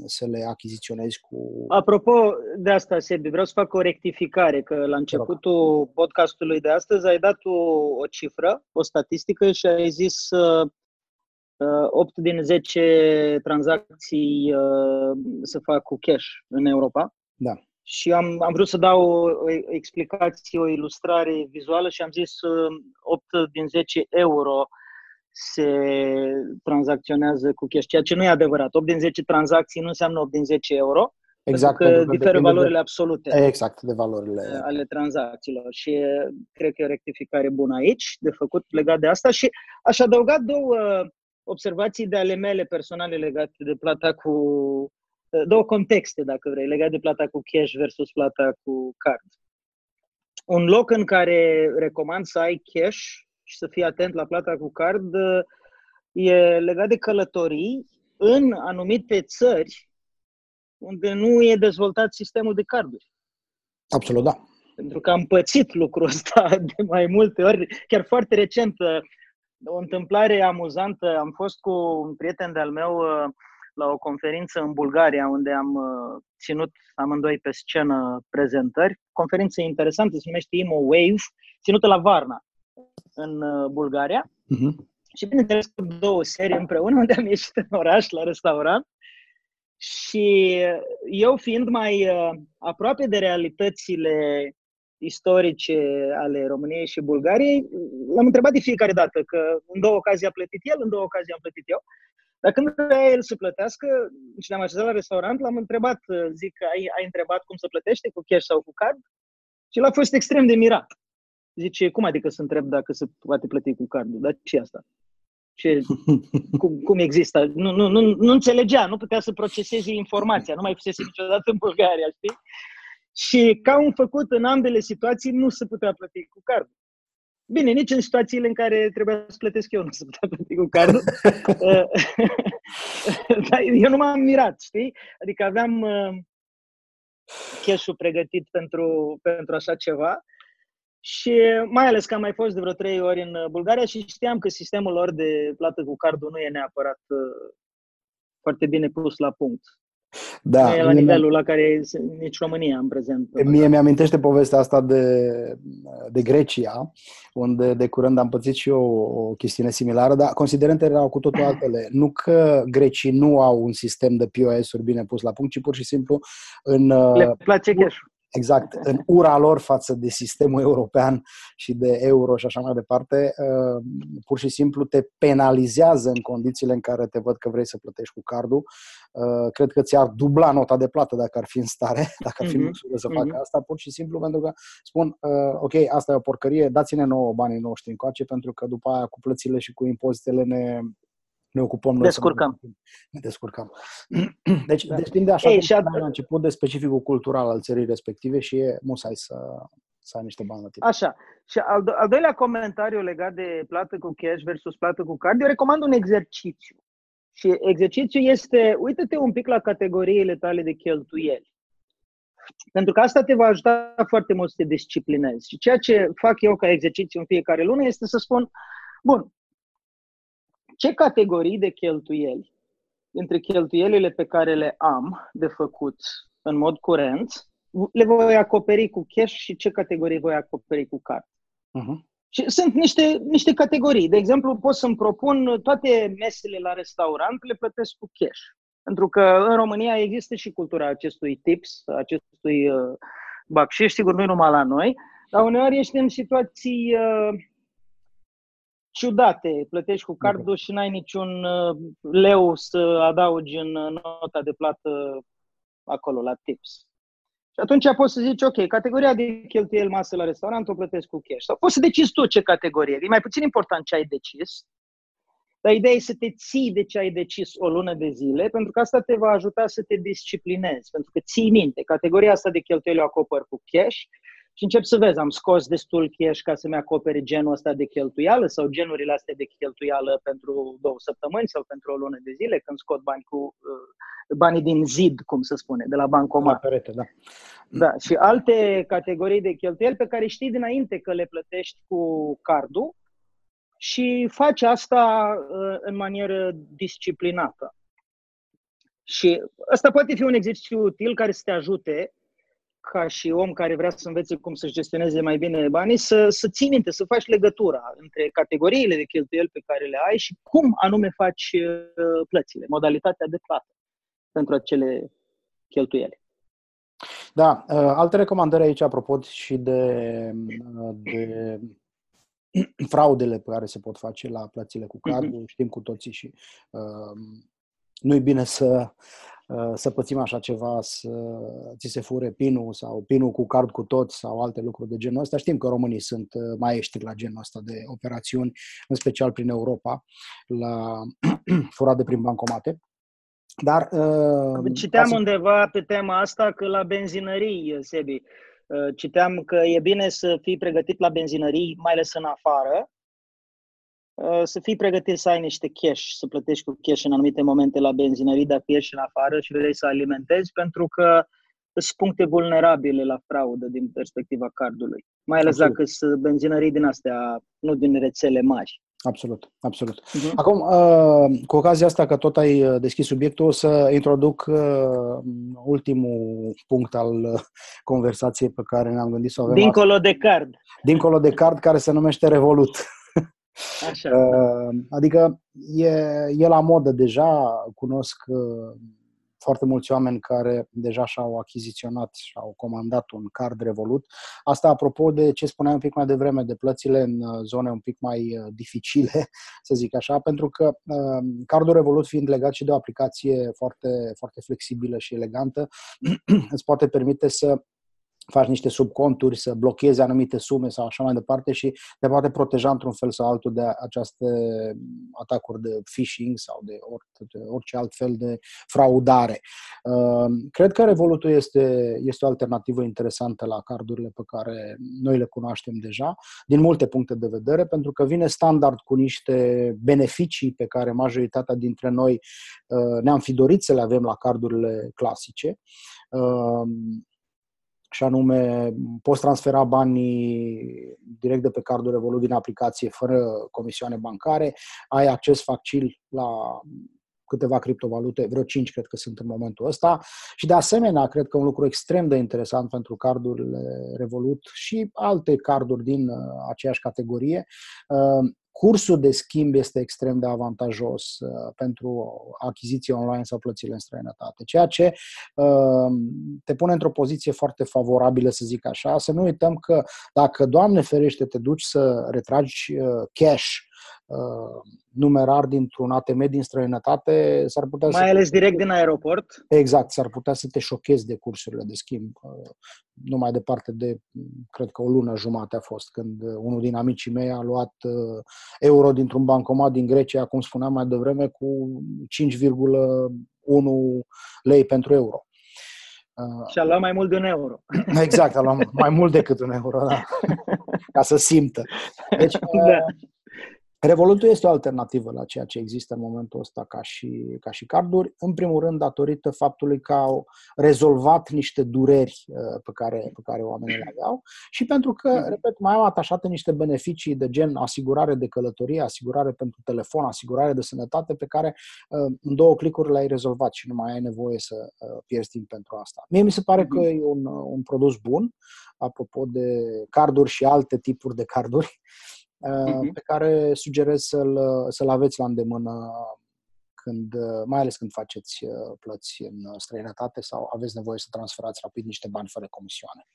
să le achiziționezi cu... Apropo de asta, Sebi, vreau să fac o rectificare, că la începutul podcastului de astăzi ai dat o, o cifră, o statistică și ai zis uh, 8 uh, din 10 tranzacții uh, se fac cu cash în Europa. Da. Și am, am vrut să dau o, o explicație, o ilustrare vizuală și am zis 8 uh, din 10 euro se tranzacționează cu cash, ceea ce nu e adevărat. 8 din 10 tranzacții nu înseamnă 8 din 10 euro, exact, pentru că, pentru că diferă valorile de, absolute exact, de valorile ale tranzacțiilor și cred că e o rectificare bună aici de făcut legat de asta și aș adăuga două observații de ale mele personale legate de plata cu două contexte, dacă vrei, legate de plata cu cash versus plata cu card. Un loc în care recomand să ai cash și să fii atent la plata cu card e legat de călătorii în anumite țări unde nu e dezvoltat sistemul de carduri. Absolut, da. Pentru că am pățit lucrul ăsta de mai multe ori. Chiar foarte recent o întâmplare amuzantă. Am fost cu un prieten de-al meu uh, la o conferință în Bulgaria, unde am uh, ținut amândoi pe scenă prezentări. Conferință interesantă, se numește Imo Wave, ținută la Varna, în uh, Bulgaria. Uh-huh. Și bineînțeles cu două serii împreună, unde am ieșit în oraș, la restaurant. Și eu fiind mai aproape de realitățile istorice ale României și Bulgariei, l-am întrebat de fiecare dată că în două ocazii a plătit el, în două ocazii am plătit eu. Dar când vrea el să plătească și ne-am așezat la restaurant, l-am întrebat, zic, ai, ai întrebat cum să plătește, cu cash sau cu card? Și el a fost extrem de mirat. Zice, cum adică să întreb dacă se poate plăti cu cardul? Dar ce asta? Ce, cum, cum există? Nu, nu, nu, nu înțelegea, nu putea să proceseze informația, nu mai fusese niciodată în Bulgaria, știi? Și ca un făcut în ambele situații nu se putea plăti cu cardul. Bine, nici în situațiile în care trebuia să plătesc eu nu se putea plăti cu cardul. Dar eu nu m-am mirat, știi? Adică aveam uh, cash-ul pregătit pentru, pentru așa ceva și mai ales că am mai fost de vreo trei ori în Bulgaria și știam că sistemul lor de plată cu cardul nu e neapărat uh, foarte bine pus la punct. Da, nu e la nivelul la care e nici România în prezent. Mie mi-amintește povestea asta de, de Grecia, unde de curând am pățit și eu o chestiune similară, dar considerentele erau cu totul altele. Nu că grecii nu au un sistem de POS-uri bine pus la punct, ci pur și simplu în... Le place cash exact, în ura lor față de sistemul european și de euro și așa mai departe, uh, pur și simplu te penalizează în condițiile în care te văd că vrei să plătești cu cardul. Uh, cred că ți-ar dubla nota de plată dacă ar fi în stare, dacă ar fi mm-hmm. să facă mm-hmm. asta, pur și simplu pentru că spun, uh, ok, asta e o porcărie, dați-ne nouă banii noștri încoace pentru că după aia cu plățile și cu impozitele ne, ne ocupăm noi. Descurcăm. Ne descurcăm. Deci da. depinde așa Ei, cum și la început de specificul cultural al țării respective și e musai să, să ai niște bani la tine. Așa. Și al, do- al doilea comentariu legat de plată cu cash versus plată cu card, eu recomand un exercițiu. Și exercițiul este, uite-te un pic la categoriile tale de cheltuieli. Pentru că asta te va ajuta foarte mult să te disciplinezi. Și ceea ce fac eu ca exercițiu în fiecare lună este să spun, bun, ce categorii de cheltuieli, între cheltuielile pe care le am de făcut în mod curent, le voi acoperi cu cash și ce categorii voi acoperi cu card. Uh-huh. Și sunt niște, niște categorii. De exemplu, pot să-mi propun toate mesele la restaurant, le plătesc cu cash. Pentru că în România există și cultura acestui tips, acestui uh, bacșiș, sigur nu numai la noi, dar uneori ești în situații uh, ciudate. Plătești cu cardul și n-ai niciun uh, leu să adaugi în nota de plată acolo, la tips. Și atunci poți să zici, ok, categoria de cheltuieli masă la restaurant o plătesc cu cash. Sau poți să decizi tu ce categorie. E mai puțin important ce ai decis, dar ideea e să te ții de ce ai decis o lună de zile, pentru că asta te va ajuta să te disciplinezi, pentru că ții minte, categoria asta de cheltuieli o acopăr cu cash și încep să vezi, am scos destul cash ca să-mi acopere genul ăsta de cheltuială sau genurile astea de cheltuială pentru două săptămâni sau pentru o lună de zile, când scot bani cu uh, banii din zid, cum se spune, de la bancomat. La perete, da. Da, și alte categorii de cheltuieli pe care știi dinainte că le plătești cu cardul și faci asta uh, în manieră disciplinată. Și ăsta poate fi un exercițiu util care să te ajute ca și om care vrea să învețe cum să-și gestioneze mai bine banii, să, să ții minte, să faci legătura între categoriile de cheltuieli pe care le ai și cum anume faci uh, plățile, modalitatea de plată pentru acele cheltuieli. Da, uh, alte recomandări aici, apropo și de, de fraudele pe care se pot face la plățile cu cardul, uh-huh. știm cu toții și uh, nu e bine să, uh, să pățim așa ceva, să ți se fure pinul sau pinul cu card cu tot sau alte lucruri de genul ăsta. Știm că românii sunt uh, maestri la genul ăsta de operațiuni, în special prin Europa, la furate prin bancomate. Dar, uh, Citeam să... undeva pe tema asta că la benzinării, Sebi, Uh, citeam că e bine să fii pregătit la benzinării, mai ales în afară, uh, să fii pregătit să ai niște cash, să plătești cu cash în anumite momente la benzinării dacă ești în afară și vrei să alimentezi, pentru că sunt puncte vulnerabile la fraudă din perspectiva cardului. Mai ales Absolut. dacă sunt benzinării din astea, nu din rețele mari. Absolut, absolut. Uh-huh. Acum, uh, cu ocazia asta că tot ai uh, deschis subiectul, o să introduc uh, ultimul punct al conversației pe care ne-am gândit să o avem. Dincolo de card. Dincolo de card, care se numește Revolut. Așa. Adică e, e la modă deja, cunosc foarte mulți oameni care deja și-au achiziționat și au comandat un card Revolut. Asta apropo de ce spuneam un pic mai devreme, de plățile în uh, zone un pic mai uh, dificile, să zic așa, pentru că uh, cardul Revolut fiind legat și de o aplicație foarte, foarte flexibilă și elegantă, îți poate permite să faci niște subconturi, să blochezi anumite sume sau așa mai departe și te poate proteja într-un fel sau altul de aceste atacuri de phishing sau de, or, de orice alt fel de fraudare. Ehm, cred că Revolutul este, este o alternativă interesantă la cardurile pe care noi le cunoaștem deja, din multe puncte de vedere, pentru că vine standard cu niște beneficii pe care majoritatea dintre noi ehm, ne-am fi dorit să le avem la cardurile clasice ehm, și anume poți transfera banii direct de pe cardul Revolut din aplicație fără comisioane bancare, ai acces facil la câteva criptovalute, vreo 5 cred că sunt în momentul ăsta. Și de asemenea cred că un lucru extrem de interesant pentru cardurile Revolut și alte carduri din uh, aceeași categorie, uh, cursul de schimb este extrem de avantajos uh, pentru achiziții online sau plățile în străinătate, ceea ce uh, te pune într-o poziție foarte favorabilă, să zic așa. Să nu uităm că dacă, Doamne ferește, te duci să retragi uh, cash Uh, numerar dintr-un ATM din străinătate, s-ar putea Mai să... ales direct din aeroport? Exact, s-ar putea să te șochezi de cursurile de schimb. Uh, nu mai departe de, cred că o lună jumate a fost, când unul din amicii mei a luat uh, euro dintr-un bancomat din Grecia, cum spuneam mai devreme, cu 5,1 lei pentru euro. Și a luat mai mult de un euro. Exact, a luat mai mult decât un euro, da. Ca să simtă. Deci, da Revolutul este o alternativă la ceea ce există în momentul ăsta ca și, ca și carduri, în primul rând datorită faptului că au rezolvat niște dureri uh, pe care, pe care oamenii le aveau și pentru că, mhm. repet, mai au atașate niște beneficii de gen asigurare de călătorie, asigurare pentru telefon, asigurare de sănătate pe care uh, în două clicuri le-ai rezolvat și nu mai ai nevoie să uh, pierzi timp pentru asta. Mie mi se pare că mhm. e un, un produs bun, apropo de carduri și alte tipuri de carduri uh-huh. pe care sugerez să-l, să-l aveți la îndemână când, mai ales când faceți uh, plăți în străinătate sau aveți nevoie să transferați rapid niște bani fără comisioane.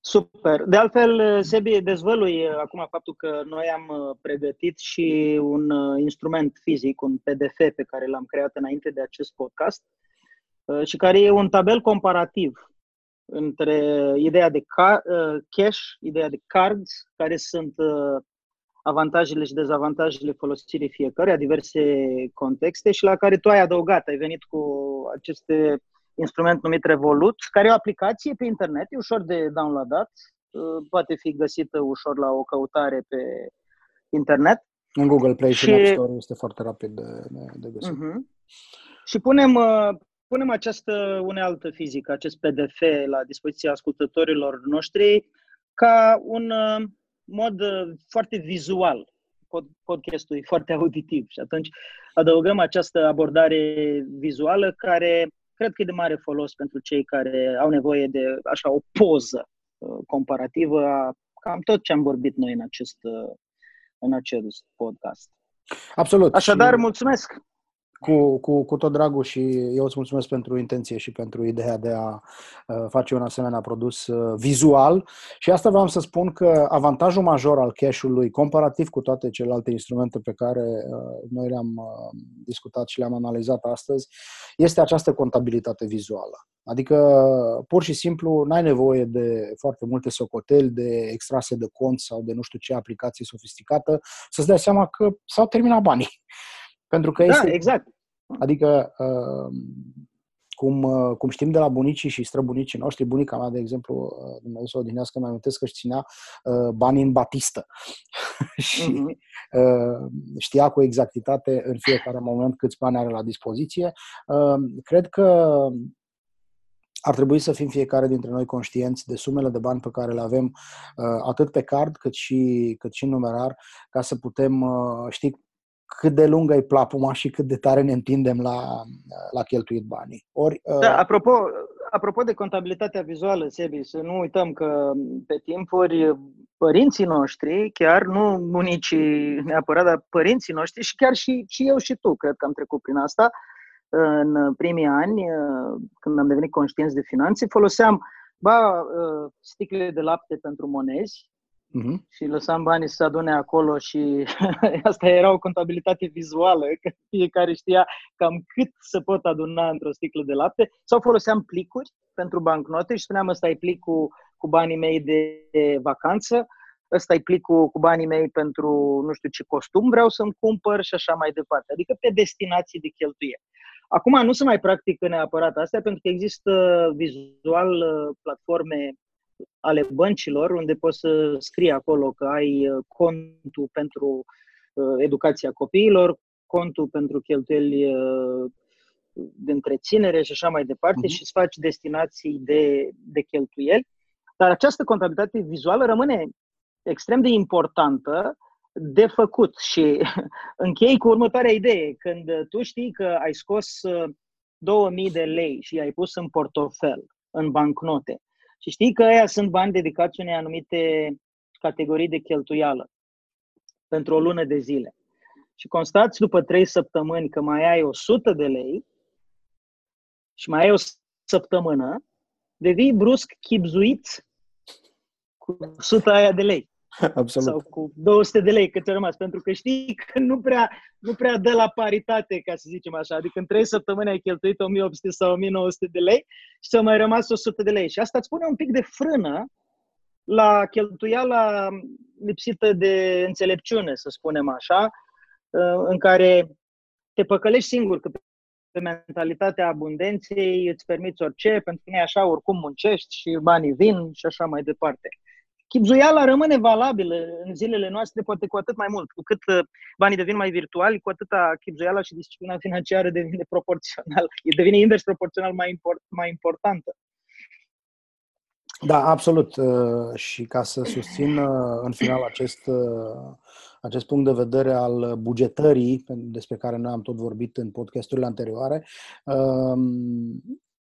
Super. De altfel, Sebi, dezvălui uh, acum faptul că noi am uh, pregătit și un instrument fizic, un PDF pe care l-am creat înainte de acest podcast și care e un tabel comparativ între ideea de ca, uh, cash, ideea de cards, care sunt uh, avantajele și dezavantajele folosirii fiecăruia, diverse contexte și la care tu ai adăugat, ai venit cu aceste instrument numit Revolut, care e o aplicație pe internet, e ușor de downloadat, uh, poate fi găsită ușor la o căutare pe internet. În Google Play și, și App Store este foarte rapid de, de, de găsit. Uh-huh. Și punem punem această unealtă fizică, acest PDF la dispoziția ascultătorilor noștri ca un uh, mod uh, foarte vizual. Podcastul e foarte auditiv și atunci adăugăm această abordare vizuală care cred că e de mare folos pentru cei care au nevoie de așa o poză uh, comparativă a cam tot ce am vorbit noi în acest, în acest podcast. Absolut. Așadar, mulțumesc! Cu, cu, cu tot dragul și eu îți mulțumesc pentru intenție și pentru ideea de a uh, face un asemenea produs uh, vizual și asta vreau să spun că avantajul major al cash-ului comparativ cu toate celelalte instrumente pe care uh, noi le-am discutat și le-am analizat astăzi este această contabilitate vizuală. Adică, pur și simplu, n-ai nevoie de foarte multe socoteli, de extrase de cont sau de nu știu ce aplicație sofisticată, să-ți dai seama că s-au terminat banii. Pentru că da, este... exact. Adică, uh, cum, uh, cum știm de la bunicii și străbunicii noștri, bunica mea, de exemplu, uh, Dumnezeu să o odinească, mai amintesc că își ținea banii în batistă și uh-huh. știa cu exactitate în fiecare moment câți bani are la dispoziție. Cred că ar trebui să fim fiecare dintre noi conștienți de sumele de bani pe care le avem atât pe card cât și, cât și în numerar ca să putem ști cât de lungă e plapuma și cât de tare ne întindem la, la cheltuit banii. Ori, uh, da, apropo, apropo de contabilitatea vizuală, Sebi, să nu uităm că pe timpuri părinții noștri, chiar nu bunicii neapărat, dar părinții noștri și chiar și, și eu și tu, cred că am trecut prin asta, în primii ani, când am devenit conștienți de finanțe, foloseam ba uh, sticle de lapte pentru monezi, uh-huh. și lăsam banii să se adune acolo și asta era o contabilitate vizuală, că fiecare știa cam cât să pot aduna într-o sticlă de lapte, sau foloseam plicuri pentru bancnote și spuneam ăsta e plicul cu banii mei de vacanță, ăsta e plicul cu banii mei pentru nu știu ce costum vreau să-mi cumpăr și așa mai departe, adică pe destinații de cheltuie. Acum nu se mai practică neapărat astea pentru că există vizual uh, platforme ale băncilor, unde poți să scrii acolo că ai uh, contul pentru uh, educația copiilor, contul pentru cheltuieli uh, de întreținere și așa mai departe uh-huh. și îți faci destinații de, de cheltuieli. Dar această contabilitate vizuală rămâne extrem de importantă de făcut și închei cu următoarea idee. Când tu știi că ai scos 2000 de lei și ai pus în portofel, în bancnote, și știi că aia sunt bani dedicați unei anumite categorii de cheltuială pentru o lună de zile. Și constați după trei săptămâni că mai ai 100 de lei și mai ai o săptămână, devii brusc chipzuit cu 100 aia de lei. Absolut. Sau cu 200 de lei cât a rămas, pentru că știi că nu prea, nu prea dă la paritate, ca să zicem așa. Adică în 3 săptămâni ai cheltuit 1800 sau 1900 de lei și ți-au mai rămas 100 de lei. Și asta îți pune un pic de frână la cheltuiala lipsită de înțelepciune, să spunem așa, în care te păcălești singur, că pe mentalitatea abundenței îți permiți orice, pentru că nu e așa, oricum muncești și banii vin și așa mai departe. Chipzuiala rămâne valabilă în zilele noastre, poate cu atât mai mult. Cu cât uh, banii devin mai virtuali, cu atâta chipzuiala și disciplina financiară devine proporțional, devine invers proporțional mai, import, mai importantă. Da, absolut. Uh, și ca să susțin uh, în final acest, acest punct de vedere al bugetării, despre care noi am tot vorbit în podcasturile anterioare,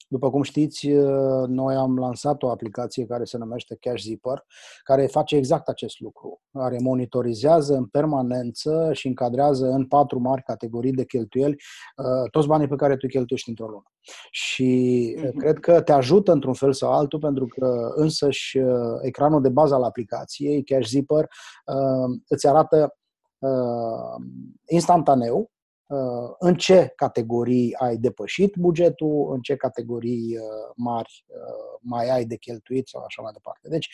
după cum știți, uh, noi am lansat o aplicație care se numește Cash Zipper, care face exact acest lucru, care monitorizează în permanență și încadrează în patru mari categorii de cheltuieli uh, toți banii pe care tu cheltuiești într-o lună. Și mm-hmm. cred că te ajută într-un fel sau altul, pentru că însăși ecranul de bază al aplicației, Cash Zipper, îți arată instantaneu Uh, în ce categorii ai depășit bugetul, în ce categorii uh, mari uh, mai ai de cheltuit sau așa mai departe. Deci,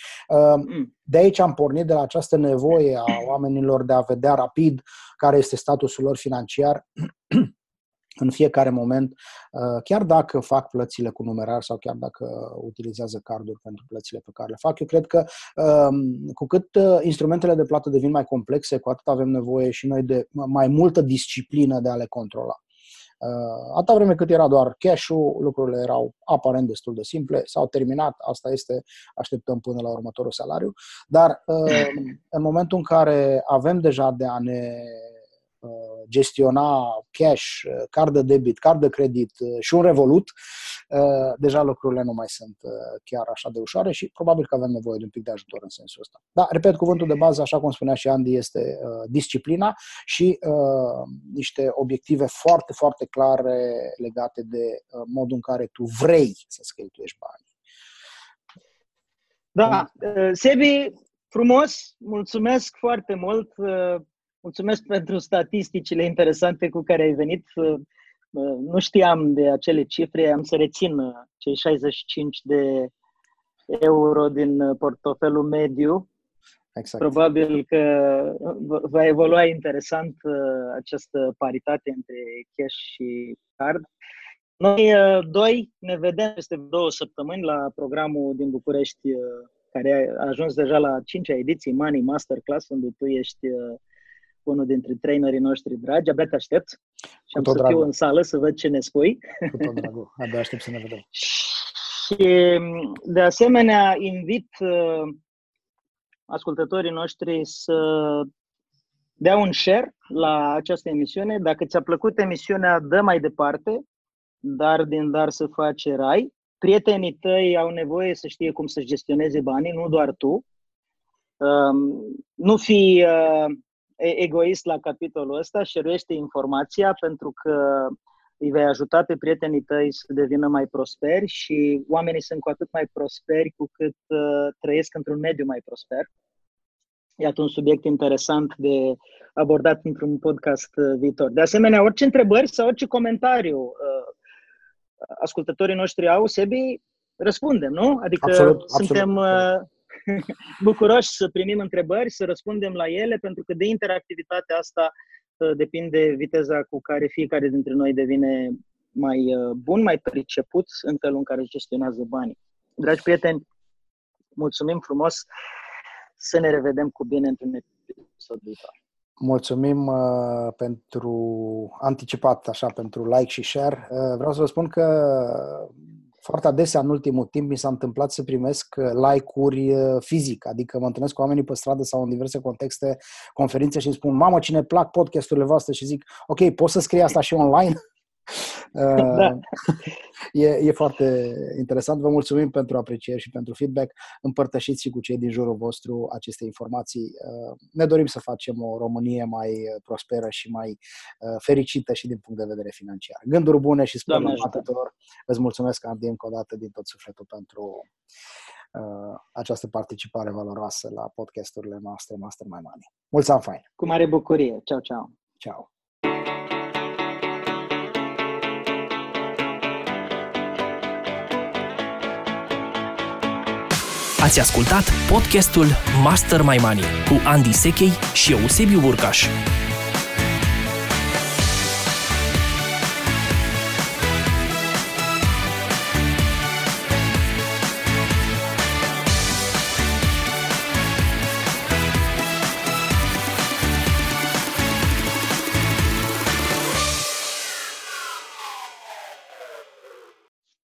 mm. de aici am pornit de la această nevoie a oamenilor de a vedea rapid care este statusul lor financiar în fiecare moment, uh, chiar dacă fac plățile cu numerar sau chiar dacă utilizează carduri pentru plățile pe care le fac. Eu cred că um, cu cât uh, instrumentele de plată devin mai complexe, cu atât avem nevoie și noi de mai multă disciplină de a le controla. Uh, atâta vreme cât era doar cash-ul, lucrurile erau aparent destul de simple, s-au terminat, asta este, așteptăm până la următorul salariu, dar în momentul în care avem deja de a ne Uh, gestiona cash, uh, card de debit, card de credit uh, și un Revolut, deja lucrurile nu mai sunt chiar așa de ușoare și probabil că avem nevoie de un pic de ajutor în sensul ăsta. Da, repet, cuvântul de bază, așa cum spunea și Andy, este disciplina și niște obiective foarte, foarte clare legate de modul în care tu vrei să-ți cheltuiești banii. Da, Sebi, frumos, mulțumesc foarte mult Mulțumesc pentru statisticile interesante cu care ai venit. Uh, uh, nu știam de acele cifre, am să rețin uh, cei 65 de euro din portofelul mediu. Exact. Probabil că va evolua interesant această paritate între cash și card. Noi doi ne vedem peste două săptămâni la programul din București care a ajuns deja la cincea ediție Money Masterclass, unde tu ești unul dintre trainerii noștri dragi, abia te aștept și am să dragul. fiu în sală să văd ce ne spui. Cu tot dragul, abia aștept să ne vedem. și de asemenea invit uh, ascultătorii noștri să dea un share la această emisiune. Dacă ți-a plăcut emisiunea, dă mai departe, dar din dar să face rai. Prietenii tăi au nevoie să știe cum să gestioneze banii, nu doar tu. Um, nu fi uh, egoist la capitolul ăsta, șeruiește informația pentru că îi vei ajuta pe prietenii tăi să devină mai prosperi și oamenii sunt cu atât mai prosperi cu cât uh, trăiesc într-un mediu mai prosper. Iată un subiect interesant de abordat într-un podcast uh, viitor. De asemenea, orice întrebări sau orice comentariu uh, ascultătorii noștri au, Sebi, răspundem, nu? Adică absolut, suntem absolut. Uh, bucuroși să primim întrebări, să răspundem la ele, pentru că de interactivitatea asta uh, depinde viteza cu care fiecare dintre noi devine mai uh, bun, mai priceput în felul în care gestionează banii. Dragi prieteni, mulțumim frumos să ne revedem cu bine într-un episod viitor. Mulțumim uh, pentru anticipat, așa, pentru like și share. Uh, vreau să vă spun că foarte adesea în ultimul timp mi s-a întâmplat să primesc uh, like-uri uh, fizic, adică mă întâlnesc cu oamenii pe stradă sau în diverse contexte, conferințe și îmi spun, mamă, cine plac podcasturile voastre și zic, ok, poți să scrii asta și online? Da. e, e foarte interesant. Vă mulțumim pentru aprecieri și pentru feedback. Împărtășiți și cu cei din jurul vostru aceste informații. Uh, ne dorim să facem o Românie mai prosperă și mai uh, fericită și din punct de vedere financiar. Gânduri bune și spor la tuturor. Îți mulțumesc, Andy, încă o dată din tot sufletul pentru uh, această participare valoroasă la podcasturile noastre Master My Money. Mulți ani fain! Cu mare bucurie! Ciao, ciao! Ciao! Ați ascultat podcastul Master My Money cu Andy Sechei și Eusebiu Burcaș.